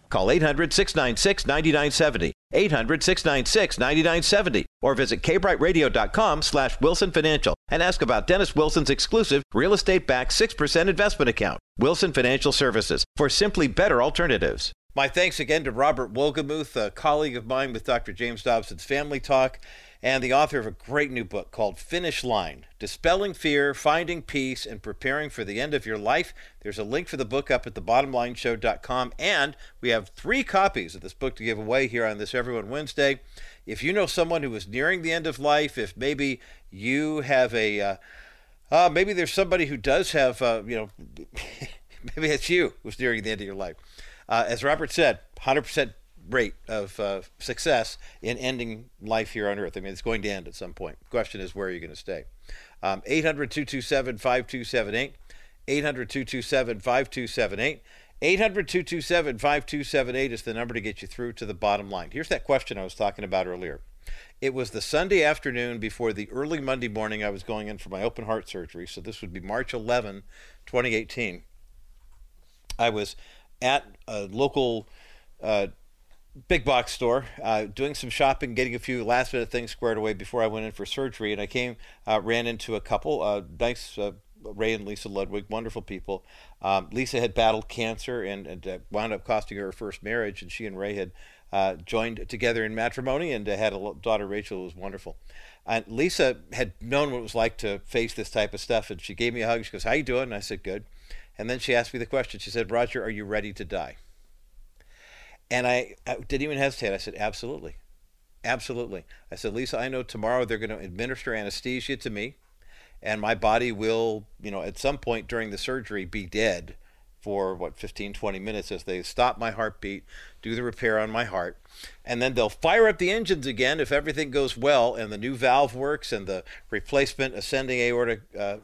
Call 800 696 9970, 800 696 9970, or visit kbriteradio.com slash Wilson Financial and ask about Dennis Wilson's exclusive real estate backed 6% investment account. Wilson Financial Services for simply better alternatives. My thanks again to Robert Wolgemuth, a colleague of mine with Dr. James Dobson's Family Talk and the author of a great new book called Finish Line Dispelling Fear, Finding Peace, and Preparing for the End of Your Life. There's a link for the book up at thebottomlineshow.com, and we have three copies of this book to give away here on this Everyone Wednesday. If you know someone who is nearing the end of life, if maybe you have a, uh, uh, maybe there's somebody who does have, uh, you know, [LAUGHS] maybe it's you who's nearing the end of your life. Uh, as Robert said, 100% rate of uh, success in ending life here on Earth. I mean, it's going to end at some point. The question is, where are you going to stay? Um, 800 227 5278. 800 227 5278. 800 227 5278 is the number to get you through to the bottom line. Here's that question I was talking about earlier. It was the Sunday afternoon before the early Monday morning I was going in for my open heart surgery. So this would be March 11, 2018. I was at a local uh, big box store, uh, doing some shopping, getting a few last minute things squared away before I went in for surgery. And I came, uh, ran into a couple, uh, nice uh, Ray and Lisa Ludwig, wonderful people. Um, Lisa had battled cancer and, and uh, wound up costing her her first marriage, and she and Ray had uh, joined together in matrimony and had a daughter, Rachel, who was wonderful. And Lisa had known what it was like to face this type of stuff, and she gave me a hug. She goes, "How you doing?" And I said, "Good." And then she asked me the question. She said, "Roger, are you ready to die?" And I, I didn't even hesitate. I said, absolutely. Absolutely. I said, Lisa, I know tomorrow they're going to administer anesthesia to me, and my body will, you know, at some point during the surgery be dead for what 15 20 minutes as they stop my heartbeat do the repair on my heart and then they'll fire up the engines again if everything goes well and the new valve works and the replacement ascending aorta uh,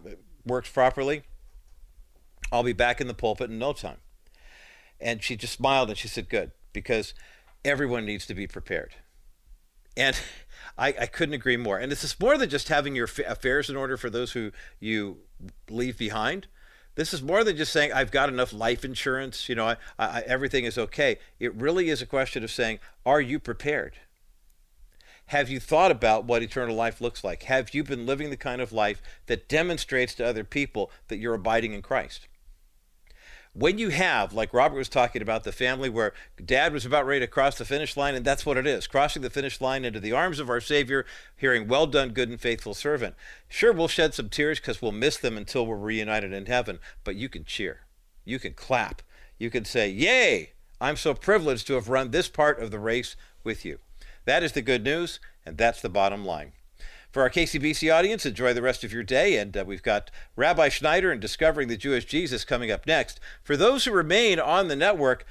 works properly i'll be back in the pulpit in no time and she just smiled and she said good because everyone needs to be prepared. And [LAUGHS] I, I couldn't agree more. And this is more than just having your affairs in order for those who you leave behind. This is more than just saying I've got enough life insurance. You know, I, I, everything is okay. It really is a question of saying, are you prepared? Have you thought about what eternal life looks like? Have you been living the kind of life that demonstrates to other people that you're abiding in Christ? When you have, like Robert was talking about, the family where dad was about ready to cross the finish line, and that's what it is crossing the finish line into the arms of our Savior, hearing, Well done, good and faithful servant. Sure, we'll shed some tears because we'll miss them until we're reunited in heaven, but you can cheer. You can clap. You can say, Yay! I'm so privileged to have run this part of the race with you. That is the good news, and that's the bottom line. For our KCBC audience, enjoy the rest of your day. And uh, we've got Rabbi Schneider and Discovering the Jewish Jesus coming up next. For those who remain on the network,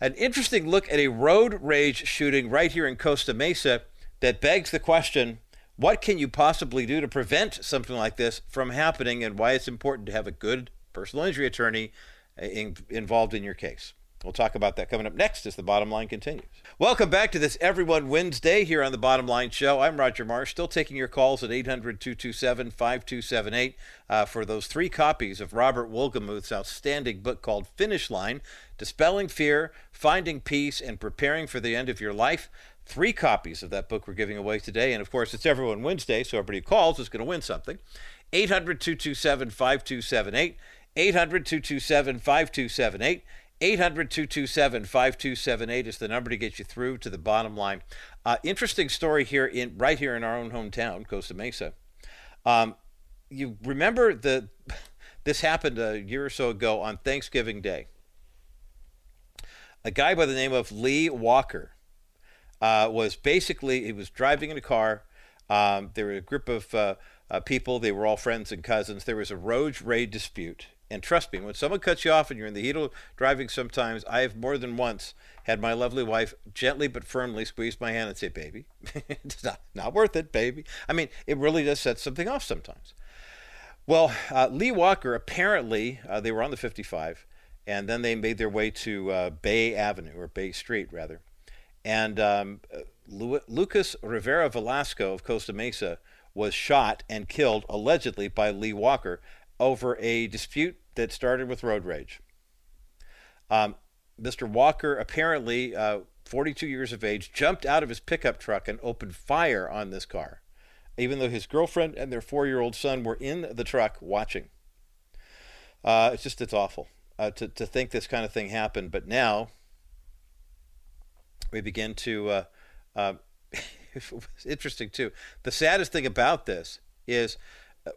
an interesting look at a road rage shooting right here in Costa Mesa that begs the question what can you possibly do to prevent something like this from happening and why it's important to have a good personal injury attorney uh, in, involved in your case. We'll talk about that coming up next as the bottom line continues. Welcome back to this Everyone Wednesday here on the Bottom Line Show. I'm Roger Marsh, still taking your calls at 800 227 5278 uh, for those three copies of Robert Wolgemuth's outstanding book called Finish Line Dispelling Fear, Finding Peace, and Preparing for the End of Your Life. Three copies of that book we're giving away today. And of course, it's Everyone Wednesday, so everybody who calls is going to win something. 800 227 5278. 800 227 5278. 800 227 5278 is the number to get you through to the bottom line. Uh, interesting story here in right here in our own hometown, Costa Mesa. Um, you remember the [LAUGHS] this happened a year or so ago on Thanksgiving Day. A guy by the name of Lee Walker uh, was basically he was driving in a car. Um, there were a group of uh, uh, people. They were all friends and cousins. There was a road rage dispute. And trust me, when someone cuts you off and you're in the heat of driving, sometimes I have more than once had my lovely wife gently but firmly squeeze my hand and say, "Baby, [LAUGHS] it's not not worth it, baby." I mean, it really does set something off sometimes. Well, uh, Lee Walker apparently uh, they were on the 55, and then they made their way to uh, Bay Avenue or Bay Street rather, and um, Lu- Lucas Rivera Velasco of Costa Mesa was shot and killed allegedly by Lee Walker over a dispute that started with road rage. Um, Mr. Walker, apparently uh, 42 years of age, jumped out of his pickup truck and opened fire on this car, even though his girlfriend and their four year old son were in the truck watching. Uh, it's just, it's awful uh, to, to think this kind of thing happened. But now we begin to. Uh, uh, [LAUGHS] it's interesting, too. The saddest thing about this is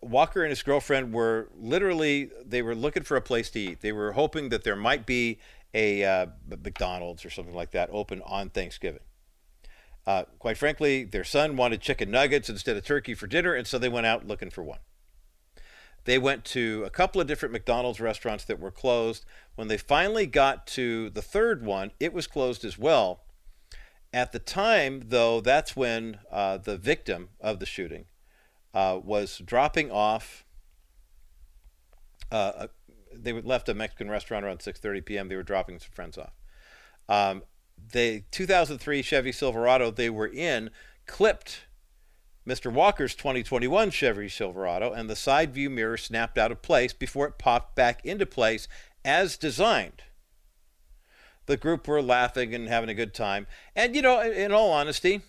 Walker and his girlfriend were literally they were looking for a place to eat. They were hoping that there might be a uh, McDonald's or something like that open on Thanksgiving. Uh, quite frankly, their son wanted chicken nuggets instead of turkey for dinner, and so they went out looking for one. They went to a couple of different McDonald's restaurants that were closed. When they finally got to the third one, it was closed as well. At the time, though, that's when uh, the victim of the shooting uh, was dropping off. Uh, they left a Mexican restaurant around 6:30 p.m. They were dropping some friends off. Um, the 2003 Chevy Silverado they were in clipped Mr. Walker's 2021 Chevy Silverado, and the side view mirror snapped out of place before it popped back into place as designed. The group were laughing and having a good time. And, you know, in all honesty,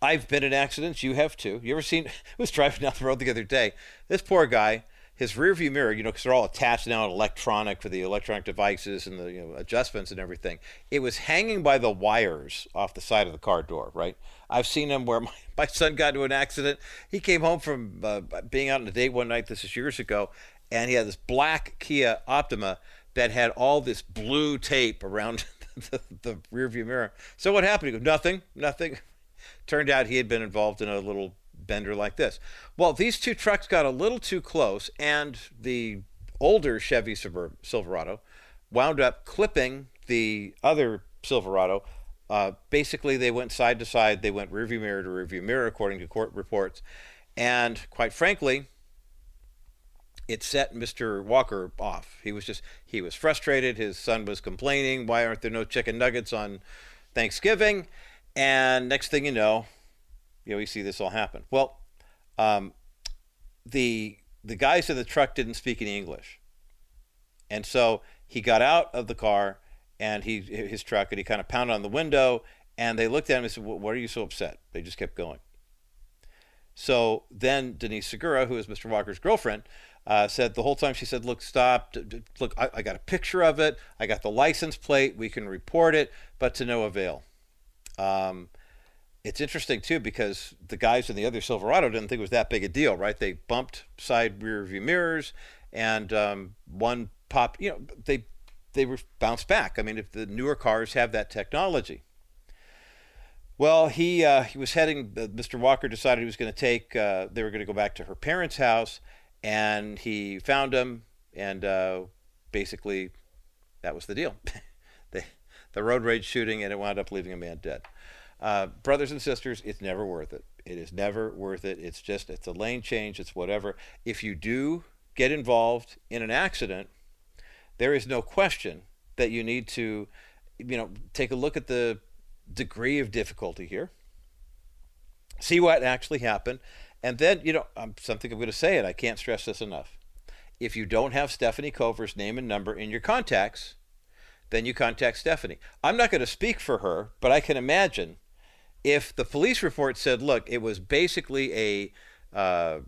I've been in accidents. You have too. You ever seen? [LAUGHS] I was driving down the road the other day. This poor guy, his rearview mirror, you know, because they're all attached now, electronic for the electronic devices and the you know, adjustments and everything. It was hanging by the wires off the side of the car door. Right. I've seen them where [LAUGHS] my, my son got into an accident. He came home from uh, being out on a date one night. This is years ago, and he had this black Kia Optima that had all this blue tape around [LAUGHS] the, the rearview mirror. So what happened? He goes, nothing, nothing. Turned out he had been involved in a little bender like this. Well, these two trucks got a little too close, and the older Chevy Silverado wound up clipping the other Silverado. Uh, basically, they went side to side. They went rearview mirror to rearview mirror, according to court reports. And quite frankly, it set Mr. Walker off. He was just, he was frustrated. His son was complaining, why aren't there no chicken nuggets on Thanksgiving? And next thing you know, you know, we see this all happen. Well, um, the the guys in the truck didn't speak any English, and so he got out of the car and he his truck and he kind of pounded on the window and they looked at him and said, "What are you so upset?" They just kept going. So then Denise Segura, who is Mr. Walker's girlfriend, uh, said the whole time she said, "Look, stop! Look, I, I got a picture of it. I got the license plate. We can report it, but to no avail." Um, it's interesting too because the guys in the other Silverado didn't think it was that big a deal, right? They bumped side rear view mirrors, and um, one pop. You know, they they were bounced back. I mean, if the newer cars have that technology. Well, he uh, he was heading. Uh, Mr. Walker decided he was going to take. Uh, they were going to go back to her parents' house, and he found them, and uh, basically, that was the deal. [LAUGHS] the road rage shooting, and it wound up leaving a man dead. Uh, brothers and sisters, it's never worth it. It is never worth it. It's just, it's a lane change, it's whatever. If you do get involved in an accident, there is no question that you need to, you know, take a look at the degree of difficulty here, see what actually happened, and then, you know, um, something I'm going to say, and I can't stress this enough. If you don't have Stefanie Cover's name and number in your contacts, then you contact Stefanie. I'm not going to speak for her, but I can imagine if the police report said, look, it was basically a uh,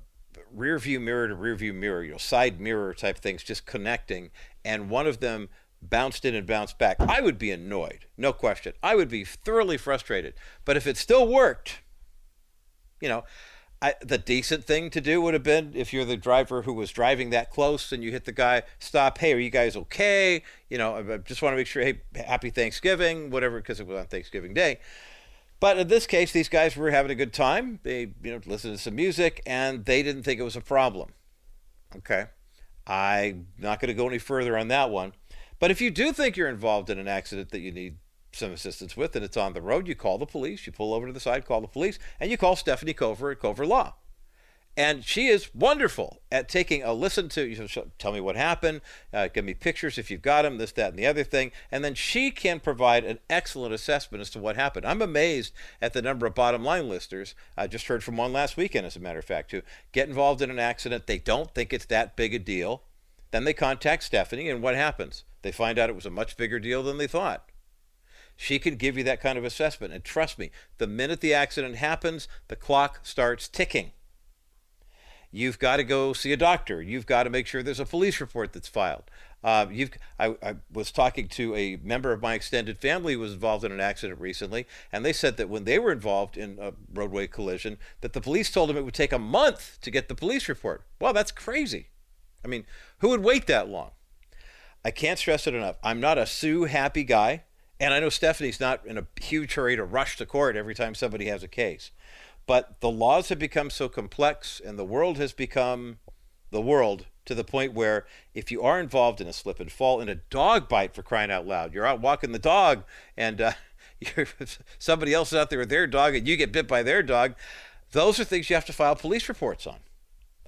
rear view mirror to rear view mirror, you know, side mirror type things just connecting, and one of them bounced in and bounced back, I would be annoyed, no question. I would be thoroughly frustrated. But if it still worked, you know, I, the decent thing to do would have been if you're the driver who was driving that close and you hit the guy, stop. Hey, are you guys okay? You know, I just want to make sure. Hey, happy Thanksgiving, whatever, because it was on Thanksgiving Day. But in this case, these guys were having a good time. They, you know, listened to some music, and they didn't think it was a problem. Okay, I'm not going to go any further on that one. But if you do think you're involved in an accident that you need some assistance with and it's on the road, you call the police, you pull over to the side, call the police, and you call Stefanie Cover at Cover Law. And she is wonderful at taking a listen to, you tell me what happened, uh, give me pictures if you've got them, this, that, and the other thing. And then she can provide an excellent assessment as to what happened. I'm amazed at the number of bottom line listers. I just heard from one last weekend, as a matter of fact, who get involved in an accident. They don't think it's that big a deal. Then they contact Stefanie, and what happens? They find out it was a much bigger deal than they thought. She can give you that kind of assessment. And trust me, the minute the accident happens, the clock starts ticking. You've got to go see a doctor. You've got to make sure there's a police report that's filed. Uh, you've, I, I, was talking to a member of my extended family who was involved in an accident recently, and they said that when they were involved in a roadway collision, that the police told them it would take a month to get the police report. Well, that's crazy. I mean, who would wait that long? I can't stress it enough. I'm not a sue happy guy. And I know Stefanie's not in a huge hurry to rush to court every time somebody has a case. But the laws have become so complex and the world has become the world to the point where if you are involved in a slip and fall in a dog bite for crying out loud, you're out walking the dog and uh, [LAUGHS] somebody else is out there with their dog and you get bit by their dog, those are things you have to file police reports on.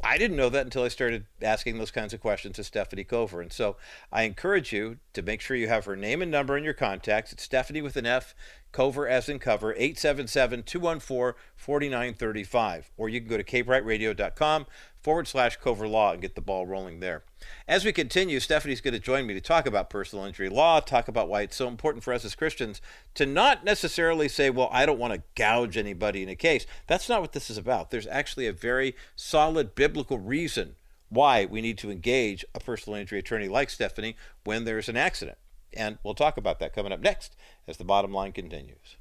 I didn't know that until I started asking those kinds of questions to Stefanie Cover. And so I encourage you to make sure you have her name and number in your contacts. It's Stefanie with an F, Cover as in cover, 877 214 4935. Or you can go to kbriteradio.com forward slash cover law and get the ball rolling there. As we continue, Stefanie's going to join me to talk about personal injury law, talk about why it's so important for us as Christians to not necessarily say, well, I don't want to gouge anybody in a case. That's not what this is about. There's actually a very solid biblical reason why we need to engage a personal injury attorney like Stefanie when there's an accident. And we'll talk about that coming up next as the bottom line continues.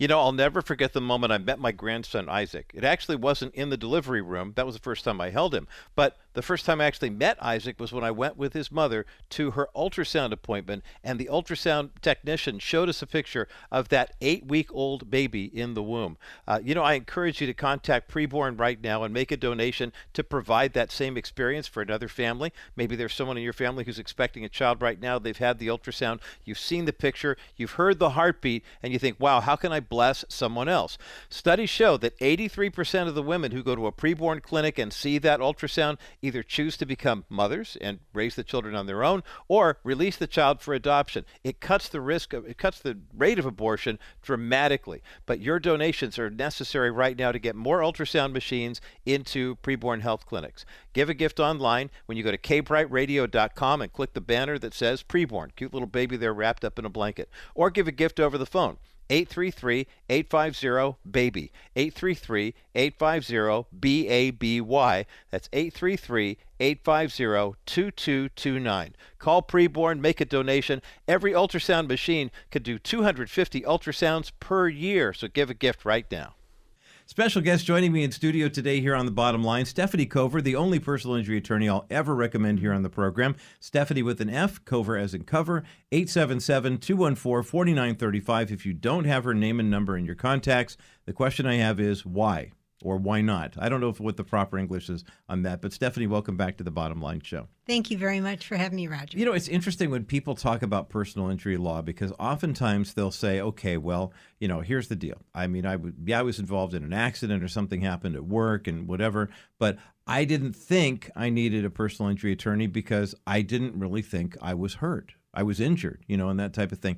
You know, I'll never forget the moment I met my grandson Isaac. It actually wasn't in the delivery room. That was the first time I held him. But the first time I actually met Isaac was when I went with his mother to her ultrasound appointment, and the ultrasound technician showed us a picture of that eight week old baby in the womb. Uh, you know, I encourage you to contact Preborn right now and make a donation to provide that same experience for another family. Maybe there's someone in your family who's expecting a child right now. They've had the ultrasound, you've seen the picture, you've heard the heartbeat, and you think, wow, how can I bless someone else? Studies show that 83% of the women who go to a preborn clinic and see that ultrasound either choose to become mothers and raise the children on their own or release the child for adoption. It cuts the risk of, it cuts the rate of abortion dramatically. But your donations are necessary right now to get more ultrasound machines into preborn health clinics. Give a gift online when you go to kbriteradio.com and click the banner that says preborn. Cute little baby there wrapped up in a blanket. Or give a gift over the phone. 833 850 BABY. 833 850 B A B Y. That's 833 850 2229. Call preborn, make a donation. Every ultrasound machine can do 250 ultrasounds per year, so give a gift right now. Special guest joining me in studio today here on the bottom line, Stefanie Cover, the only personal injury attorney I'll ever recommend here on the program. Stefanie with an F, Cover as in cover, 877 214 4935. If you don't have her name and number in your contacts, the question I have is why? Or why not? I don't know if, what the proper English is on that, but Stefanie, welcome back to the Bottom Line Show. Thank you very much for having me, Roger. You know, it's interesting when people talk about personal injury law because oftentimes they'll say, "Okay, well, you know, here's the deal. I mean, I would, yeah, I was involved in an accident or something happened at work and whatever, but I didn't think I needed a personal injury attorney because I didn't really think I was hurt. I was injured, you know, and that type of thing."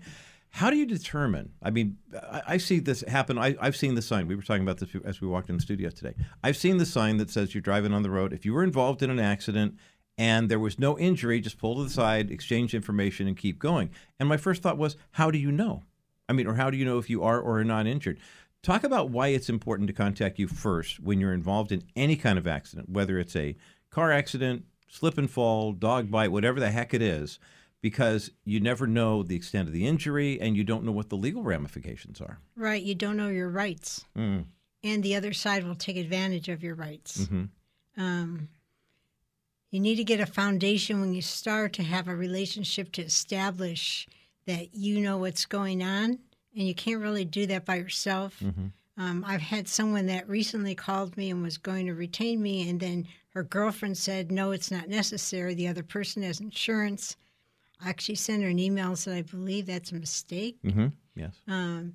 How do you determine? I mean, I, I see this happen. I, have seen the sign. We were talking about this as we walked in the studio today. I've seen the sign that says you're driving on the road. If you were involved in an accident and there was no injury, just pull to the side, exchange information, and keep going. And my first thought was, how do you know? I mean, or how do you know if you are or are not injured? Talk about why it's important to contact you first when you're involved in any kind of accident, whether it's a car accident, slip and fall, dog bite, whatever the heck it is, because you never know the extent of the injury and you don't know what the legal ramifications are. Right. You don't know your rights. Mm. And the other side will take advantage of your rights. hmm Um, you need to get a foundation when you start to have a relationship to establish that you know what's going on. And you can't really do that by yourself. hmm Um, I've had someone that recently called me and was going to retain me, and then her girlfriend said, No, it's not necessary. The other person has insurance. I actually sent her an email and said, I believe that's a mistake. Mm-hmm. Yes. Um,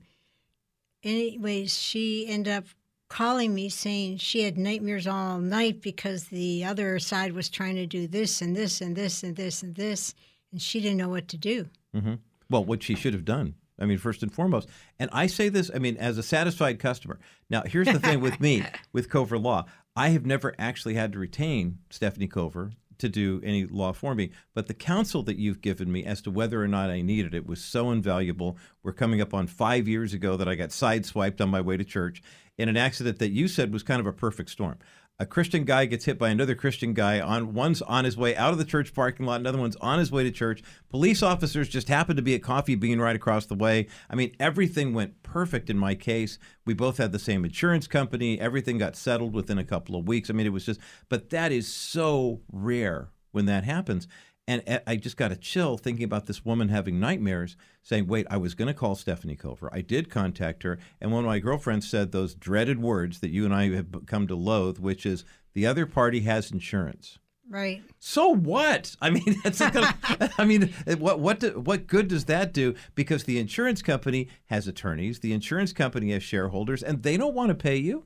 anyways, she ended up calling me saying she had nightmares all night because the other side was trying to do this and this and this and this and this, and she didn't know what to do. Mm-hmm. Well, what she should have done. I mean, first and foremost. And I say this, I mean, as a satisfied customer. Now, here's the thing with me, [LAUGHS] with Cover Law. I have never actually had to retain Stefanie Cover to do any law for me, but the counsel that you've given me as to whether or not I needed it was so invaluable. We're coming up on five years ago that I got sideswiped on my way to church in an accident that you said was kind of a perfect storm a Christian guy gets hit by another Christian guy on one's on his way out of the church parking lot, another one's on his way to church. Police officers just happened to be at Coffee Bean right across the way. I mean, everything went perfect in my case. We both had the same insurance company. Everything got settled within a couple of weeks. I mean, it was just but that is so rare when that happens. And I just got a chill thinking about this woman having nightmares, saying, Wait, I was going to call Stefanie Cover. I did contact her. And one of my girlfriends said those dreaded words that you and I have come to loathe, which is, The other party has insurance. Right. So what? I mean, [LAUGHS] that's gonna, I mean, what what do, what good does that do? Because the insurance company has attorneys, the insurance company has shareholders, and they don't want to pay you.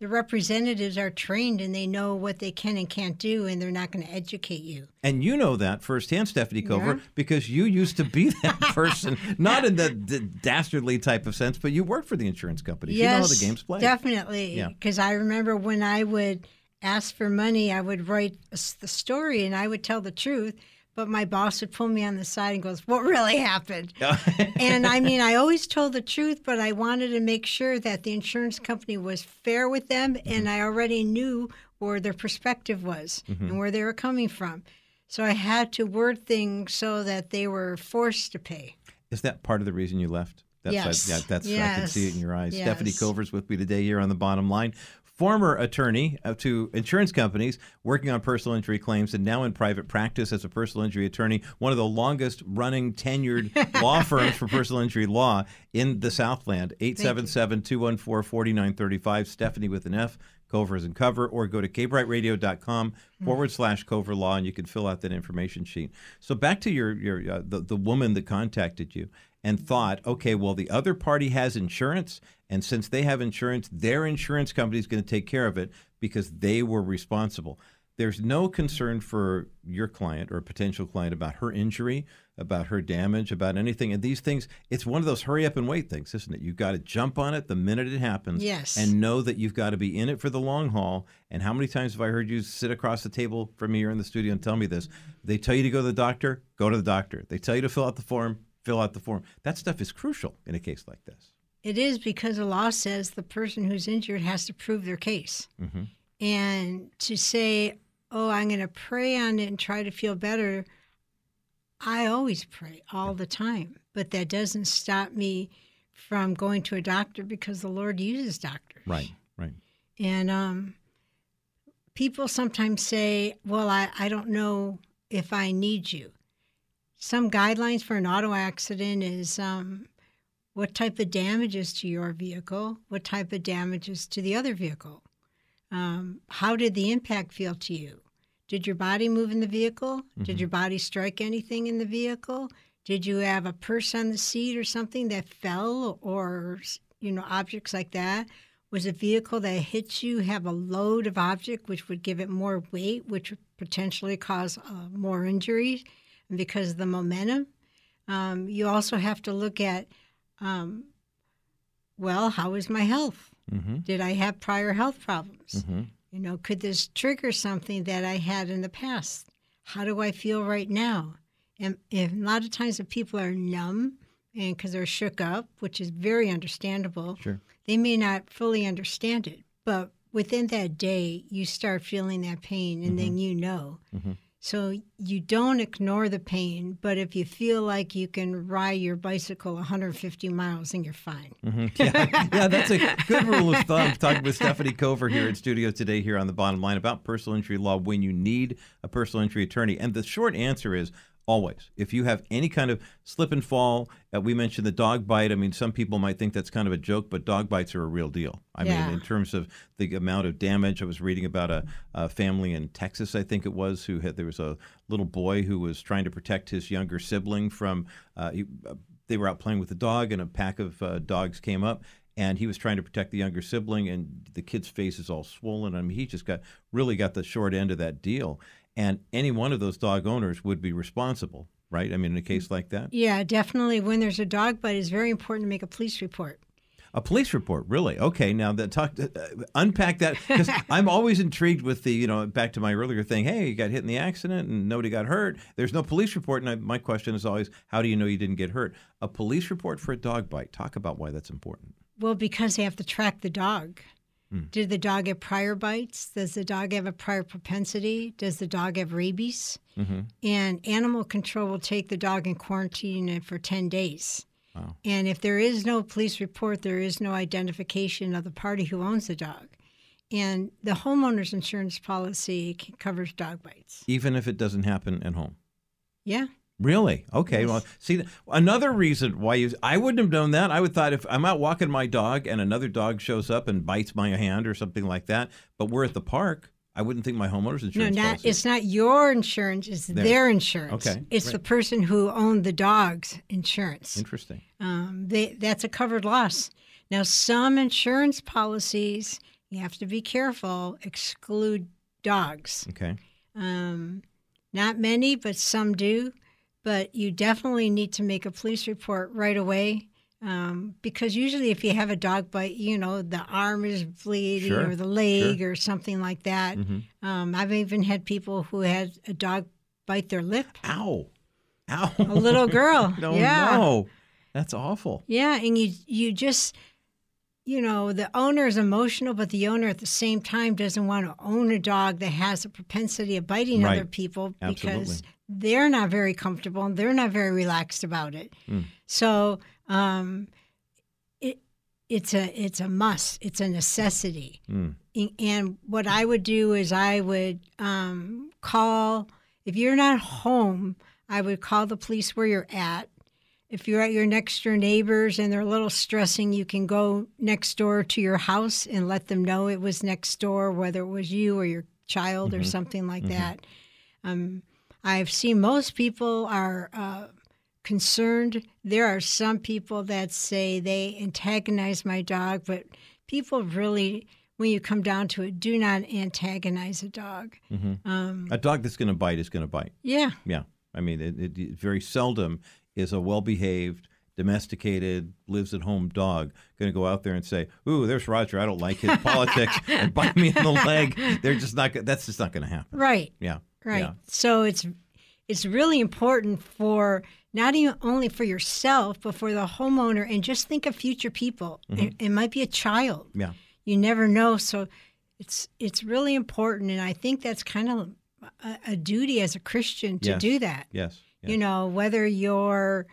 The representatives are trained and they know what they can and can't do, and they're not going to educate you. And you know that firsthand, Stefanie Cover, Yeah. because you used to be that [LAUGHS] person, not in the, the dastardly type of sense, but you worked for the insurance company. you know how the game's played. Definitely. Yeah. Because I remember when I would ask for money, I would write the story and I would tell the truth, but my boss would pull me on the side and goes, What really happened? [LAUGHS] and I mean, I always told the truth, but I wanted to make sure that the insurance company was fair with them, Mm-hmm. and I already knew where their perspective was Mm-hmm. and where they were coming from. So I had to word things so that they were forced to pay. Is that part of the reason you left? That's Yes. yeah, that's I can see it in your eyes. Yes. Stefanie Cover's with me today here on the bottom line. Former attorney uh, to insurance companies, working on personal injury claims, and now in private practice as a personal injury attorney. One of the longest running tenured [LAUGHS] law firms for personal injury law in the Southland. 877 214 4935. Stefanie with an F. Cover is in cover, or go to kbriteradio.com forward slash cover law and you can fill out that information sheet. So back to your your uh, the, the woman that contacted you and thought, okay, well the other party has insurance, and since they have insurance, their insurance company is going to take care of it because they were responsible. There's no concern for your client or potential client about her injury, about her damage, about anything. And these things, it's one of those hurry up and wait things, isn't it? You've got to jump on it the minute it happens Yes. and know that you've got to be in it for the long haul. And how many times have I heard you sit across the table from me here in the studio and tell me this? They tell you to go to the doctor, go to the doctor. They tell you to fill out the form, fill out the form. That stuff is crucial in a case like this. It is because the law says the person who's injured has to prove their case. Mm-hmm. And to say, oh, I'm going to pray on it and try to feel better, I always pray all the time. But that doesn't stop me from going to a doctor because the Lord uses doctors. Right, right. And um, people sometimes say, well, I, I don't know if I need you. Some guidelines for an auto accident is um, what type of damages to your vehicle, what type of damages to the other vehicle. Um, how did the impact feel to you? Did your body move in the vehicle? Did your body strike anything in the vehicle? Did you have a purse on the seat or something that fell or you know objects like that? Was a vehicle that hits you have a load of object which would give it more weight, which would potentially cause uh, more injuries because of the momentum? Um, you also have to look at, um, well, how is my health? Mm-hmm. Did I have prior health problems? Mm-hmm. You know, could this trigger something that I had in the past? how do I feel right now? And, and a lot of times, if people are numb and because they're shook up, which is very understandable, Sure. they may not fully understand it. But within that day, you start feeling that pain, and then you know. So you don't ignore the pain, but if you feel like you can ride your bicycle 150 miles, then you're fine. Mhm. [LAUGHS] Yeah, yeah, that's a good rule of thumb. Talking with Stefanie Cover here in studio today, here on the bottom line about personal injury law when you need a personal injury attorney. And the short answer is always. If you have any kind of slip and fall, uh, we mentioned the dog bite. I mean, some people might think that's kind of a joke, but dog bites are a real deal. I Yeah. mean, in terms of the amount of damage, I was reading about a, a family in Texas, I think it was, who had there was a little boy who was trying to protect his younger sibling from. Uh, he, uh, they were out playing with the dog, and a pack of uh, dogs came up. And he was trying to protect the younger sibling, and the kid's face is all swollen. I mean, he just got really got the short end of that deal. And any one of those dog owners would be responsible, right? I mean, in a case like that, Yeah, definitely. When there's a dog bite, it's very important to make a police report. a police report, really. Okay, now that talk, uh, unpack that because [LAUGHS] I'm always intrigued with the, you know, back to my earlier thing. Hey, you got hit in the accident and nobody got hurt. There's no police report, and I, my question is always, how do you know you didn't get hurt? A police report for a dog bite. Talk about why that's important. Well, because they have to track the dog. Hmm. Did the dog have prior bites? Does the dog have a prior propensity? Does the dog have rabies? Mm-hmm. And animal control will take the dog and quarantine it for 10 days. Wow. And if there is no police report, there is no identification of the party who owns the dog. And the homeowner's insurance policy covers dog bites. Even if it doesn't happen at home. Yeah. Really? Okay. Well, see, another reason why you I wouldn't have known that. I would thought if I'm out walking my dog and another dog shows up and bites my hand or something like that, but we're at the park, I wouldn't think my homeowner's No, insurance. not policy- it's not your insurance, it's Their- their insurance. Okay, It's right. the person who owned the dog's insurance. interesting. Um, they, that's a covered loss. Now, some insurance policies, you have to be careful, exclude dogs. Okay. Um, not many, but some do. But you definitely need to make a police report right away. Um, because usually, if you have a dog bite, you know, the arm is bleeding Sure, or the leg or something like that. Mhm. Um, I've even had people who had a dog bite their lip. Ow. Ow. A little girl. [LAUGHS] no, yeah. no. That's awful. Yeah, and you you just you know the owner is emotional, but the owner at the same time doesn't want to own a dog that has a propensity of biting Right. other people because Absolutely. They're not very comfortable and they're not very relaxed about it. Mm. So um, it it's a it's a must. It's a necessity. Mm. And- what I would do is I would um, call, if you're not home, I would call the police where you're at. If you're at your next door neighbors and they're a little stressing, you can go next door to your house and let them know it was next door, whether it was you or your child or something like that. Um, I've seen most people are uh, concerned. There are some people that say they antagonize my dog, but people really, when you come down to it, do not antagonize a dog. Um, A dog that's going to bite is going to bite. yeah, Yeah. I mean, it, it, it very seldom is a well behaved, domesticated, lives at home dog going to go out there and say, Ooh, there's Roger. I don't like his [LAUGHS] politics and bite me in the leg. They're just not, that's just not going to happen. right. Yeah. Right. Yeah. So it's it's really important for not even only for yourself, but for the homeowner, and just think of future people. Mm-hmm. It, it might be a child. Yeah. You never know. So it's it's really important, and I think that's kind of a, a duty as a Christian to Yes. do that. Yes. yes. You know, whether you're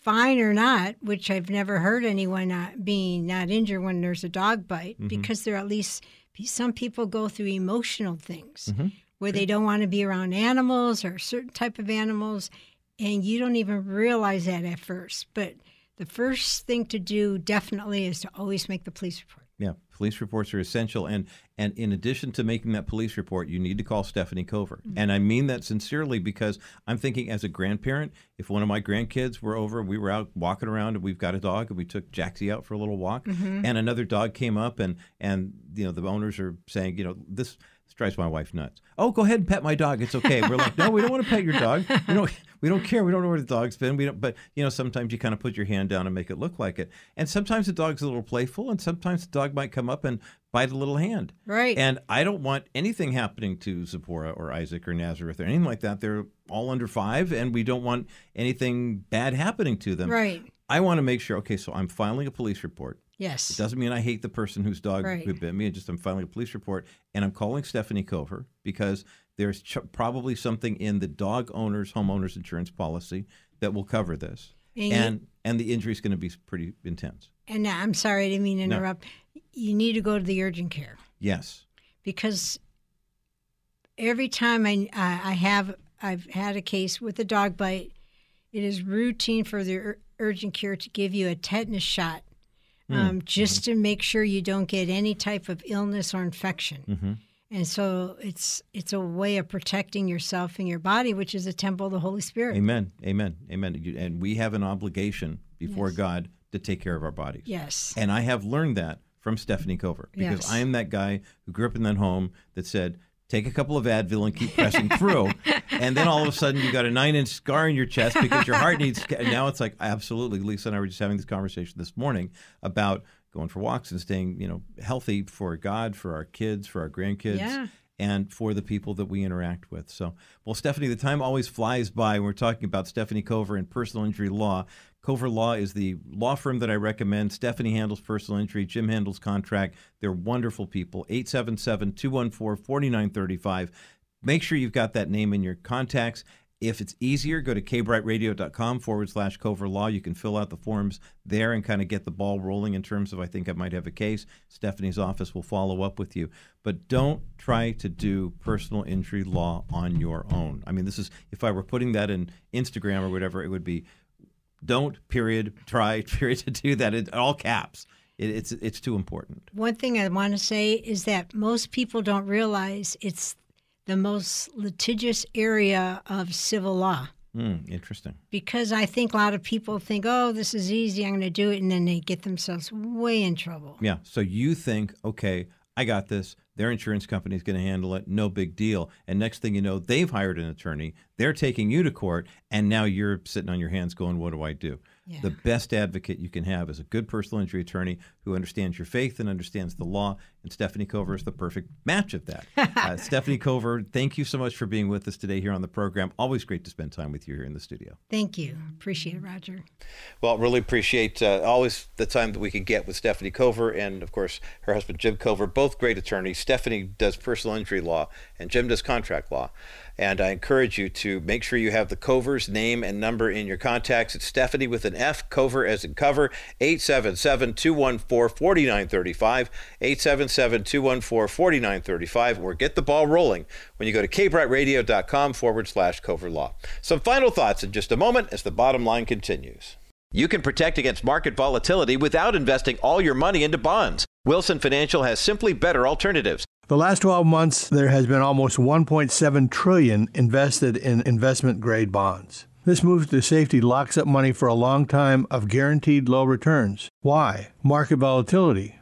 fine or not, which I've never heard anyone not being not injured when there's a dog bite, Mm-hmm. because there are at least some people go through emotional things Mm-hmm. Where they don't want to be around animals or certain type of animals, and you don't even realize that at first. But the first thing to do definitely is to always make the police report. Yeah, police reports are essential, and and in addition to making that police report, you need to call Stefanie Cover, mm-hmm. and I mean that sincerely because I'm thinking as a grandparent, if one of my grandkids were over, we were out walking around, and we've got a dog, and we took Jaxie out for a little walk, mm-hmm. and another dog came up, and and you know the owners are saying, you know this. This drives my wife nuts. Oh, go ahead and pet my dog. It's okay. We're like, no, we don't want to pet your dog. You know, we don't care. We don't know where the dog's been. We don't. But you know, sometimes you kind of put your hand down and make it look like it. And sometimes the dog's a little playful, and sometimes the dog might come up and bite a little hand. Right. And I don't want anything happening to Zipporah or Isaac or Nazareth or anything like that. They're all under five, and we don't want anything bad happening to them. Right. I want to make sure. Okay, so I'm filing a police report. Yes. It doesn't mean I hate the person whose dog Right. bit me. It just I'm filing a police report and I'm calling Stefanie Cover because there's ch- probably something in the dog owner's homeowner's insurance policy that will cover this, And and and the injury is going to be pretty intense. And I'm sorry, I didn't mean to No. interrupt. You need to go to the urgent care Yes. because every time I, I have I've had a case with a dog bite, it is routine for the ur- urgent care to give you a tetanus shot. Um, just to make sure you don't get any type of illness or infection. hmm And so it's it's a way of protecting yourself and your body, which is a temple of the Holy Spirit. Amen. Amen. Amen. And we have an obligation before Yes. God to take care of our bodies. Yes. And I have learned that from Stefanie Cover because Yes. I am that guy who grew up in that home that said, take a couple of Advil and keep pressing through. And then all of a sudden you got a nine inch scar in your chest because your heart needs. And now it's like, absolutely. Lisa and I were just having this conversation this morning about going for walks and staying, you know, healthy for God, for our kids, for our grandkids. Yeah. And for the people that we interact with. So, well, Stefanie, the time always flies by. when We're talking about Stefanie Cover and personal injury law. Cover Law is the law firm that I recommend. Stefanie handles personal injury, Jim handles contract. They're wonderful people. 877 214 4935. Make sure you've got that name in your contacts. If it's easier, go to kbriteradio.com forward slash Cover Law. You can fill out the forms there and kind of get the ball rolling in terms of I think I might have a case. Stefanie's office will follow up with you. But don't try to do personal injury law on your own. I mean, this is, if I were putting that in Instagram or whatever, it would be don't period try [LAUGHS] period to do that in all caps it, it's it's too important One thing I want to say is that most people don't realize it's the most litigious area of civil law. Hmm, interesting Because I think a lot of people think, oh, this is easy, I'm going to do it, and then they get themselves way in trouble. yeah so you think okay i got this their insurance company is going to handle it no big deal and next thing you know they've hired an attorney they're taking you to court and now you're sitting on your hands going what do i do Yeah. the best advocate you can have is a good personal injury attorney who understands your faith and understands the law. And Stefanie Cover is the perfect match of that. [LAUGHS] uh, Stefanie Cover, thank you so much for being with us today here on the program. Always great to spend time with you here in the studio. Thank you. Appreciate it, Roger. Well, really appreciate uh, always the time that we can get with Stefanie Cover and, of course, her husband Jim Cover, both great attorneys. Stefanie does personal injury law and Jim does contract law. And I encourage you to make sure you have the Cover's name and number in your contacts. It's Stefanie with an F, Cover as in cover, 877 214 4935, 877 214 4935, or get the ball rolling when you go to kbriteradio.com forward slash Cover Law. Some final thoughts in just a moment as the bottom line continues. You can protect against market volatility without investing all your money into bonds. Wilson Financial has simply better alternatives. The last 12 months, there has been almost 1.7 trillion invested in investment grade bonds. This move to safety locks up money for a long time of guaranteed low returns. Why? Market volatility.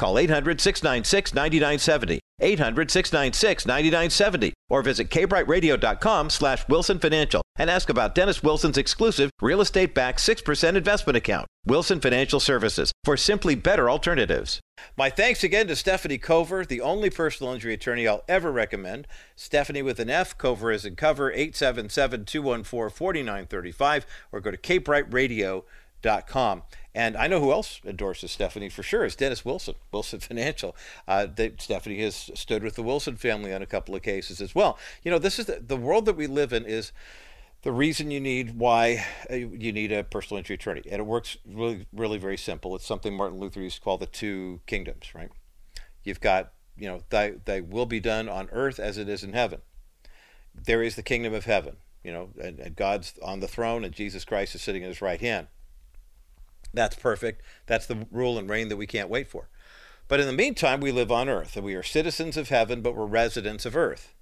Call 800 696 9970, 800 696 9970, or visit kbriteradio.com slash Wilson Financial and ask about Dennis Wilson's exclusive real estate backed 6% investment account, Wilson Financial Services, for simply better alternatives. My thanks again to Stefanie Cover, the only personal injury attorney I'll ever recommend. Stefanie with an F, Cover is in cover, 877 214 4935, or go to kbriteradio.com. And I know who else endorses Stefanie for sure is Dennis Wilson, [LAUGHS] Wilson Financial. Uh, they, Stefanie has stood with the Wilson family on a couple of cases as well. You know, this is the, the world that we live in is the reason you need why uh, you need a personal injury attorney, and it works really, really very simple. It's something Martin Luther used to call the two kingdoms, right? You've got, you know, thy, thy will be done on earth as it is in heaven. There is the kingdom of heaven. you know, and, and God's on the throne and Jesus Christ is sitting at his right hand. That's perfect. That's the rule and reign that we can't wait for. But in the meantime, we live on earth, and we are citizens of heaven, but we're residents of earth.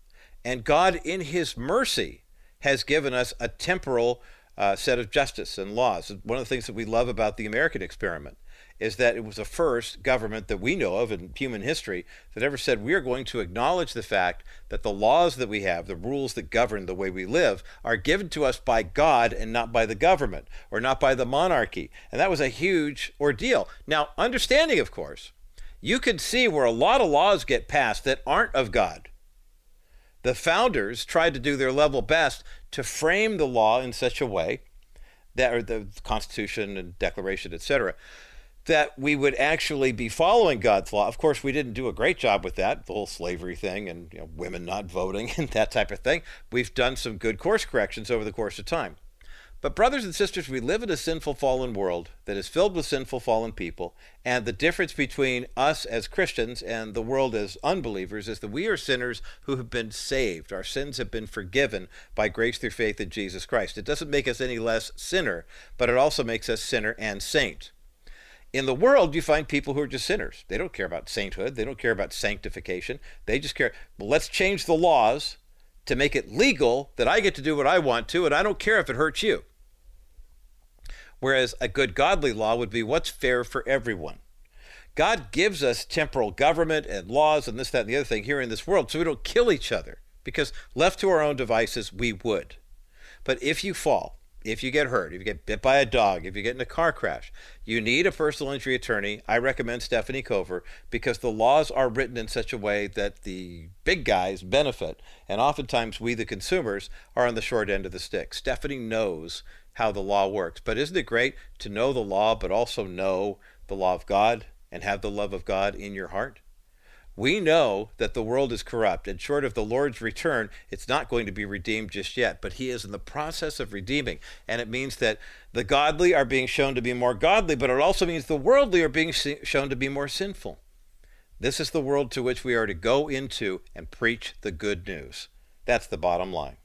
And God, in his mercy, has given us a temporal uh, set of justice and laws. One of the things that we love about the American experiment is that it was the first government that we know of in human history that ever said we are going to acknowledge the fact that the laws that we have, the rules that govern the way we live, are given to us by God and not by the government or not by the monarchy. And that was a huge ordeal. Now, understanding, of course, you can see where a lot of laws get passed that aren't of God. The founders tried to do their level best to frame the law in such a way that, or the Constitution and Declaration, etc., that we would actually be following God's law. Of course, we didn't do a great job with that, the whole slavery thing and you know, women not voting [LAUGHS] and that type of thing. We've done some good course corrections over the course of time. But, brothers and sisters, we live in a sinful, fallen world that is filled with sinful, fallen people. And the difference between us as Christians and the world as unbelievers is that we are sinners who have been saved. Our sins have been forgiven by grace through faith in Jesus Christ. It doesn't make us any less sinner, but it also makes us sinner and saint. In the world, you find people who are just sinners. They don't care about sainthood. They don't care about sanctification. They just care, well, let's change the laws to make it legal that I get to do what I want to, and I don't care if it hurts you. Whereas a good godly law would be what's fair for everyone. God gives us temporal government and laws and this, that, and the other thing here in this world so we don't kill each other, because left to our own devices, we would. But if you fall, if you get hurt, if you get bit by a dog, if you get in a car crash, you need a personal injury attorney. I recommend Stefanie Cover because the laws are written in such a way that the big guys benefit. And oftentimes we, the consumers, are on the short end of the stick. Stefanie knows how the law works. But isn't it great to know the law, but also know the law of God and have the love of God in your heart? We know that the world is corrupt, and short of the Lord's return, it's not going to be redeemed just yet. But He is in the process of redeeming. And it means that the godly are being shown to be more godly, but it also means the worldly are being shown to be more sinful. This is the world to which we are to go into and preach the good news. That's the bottom line.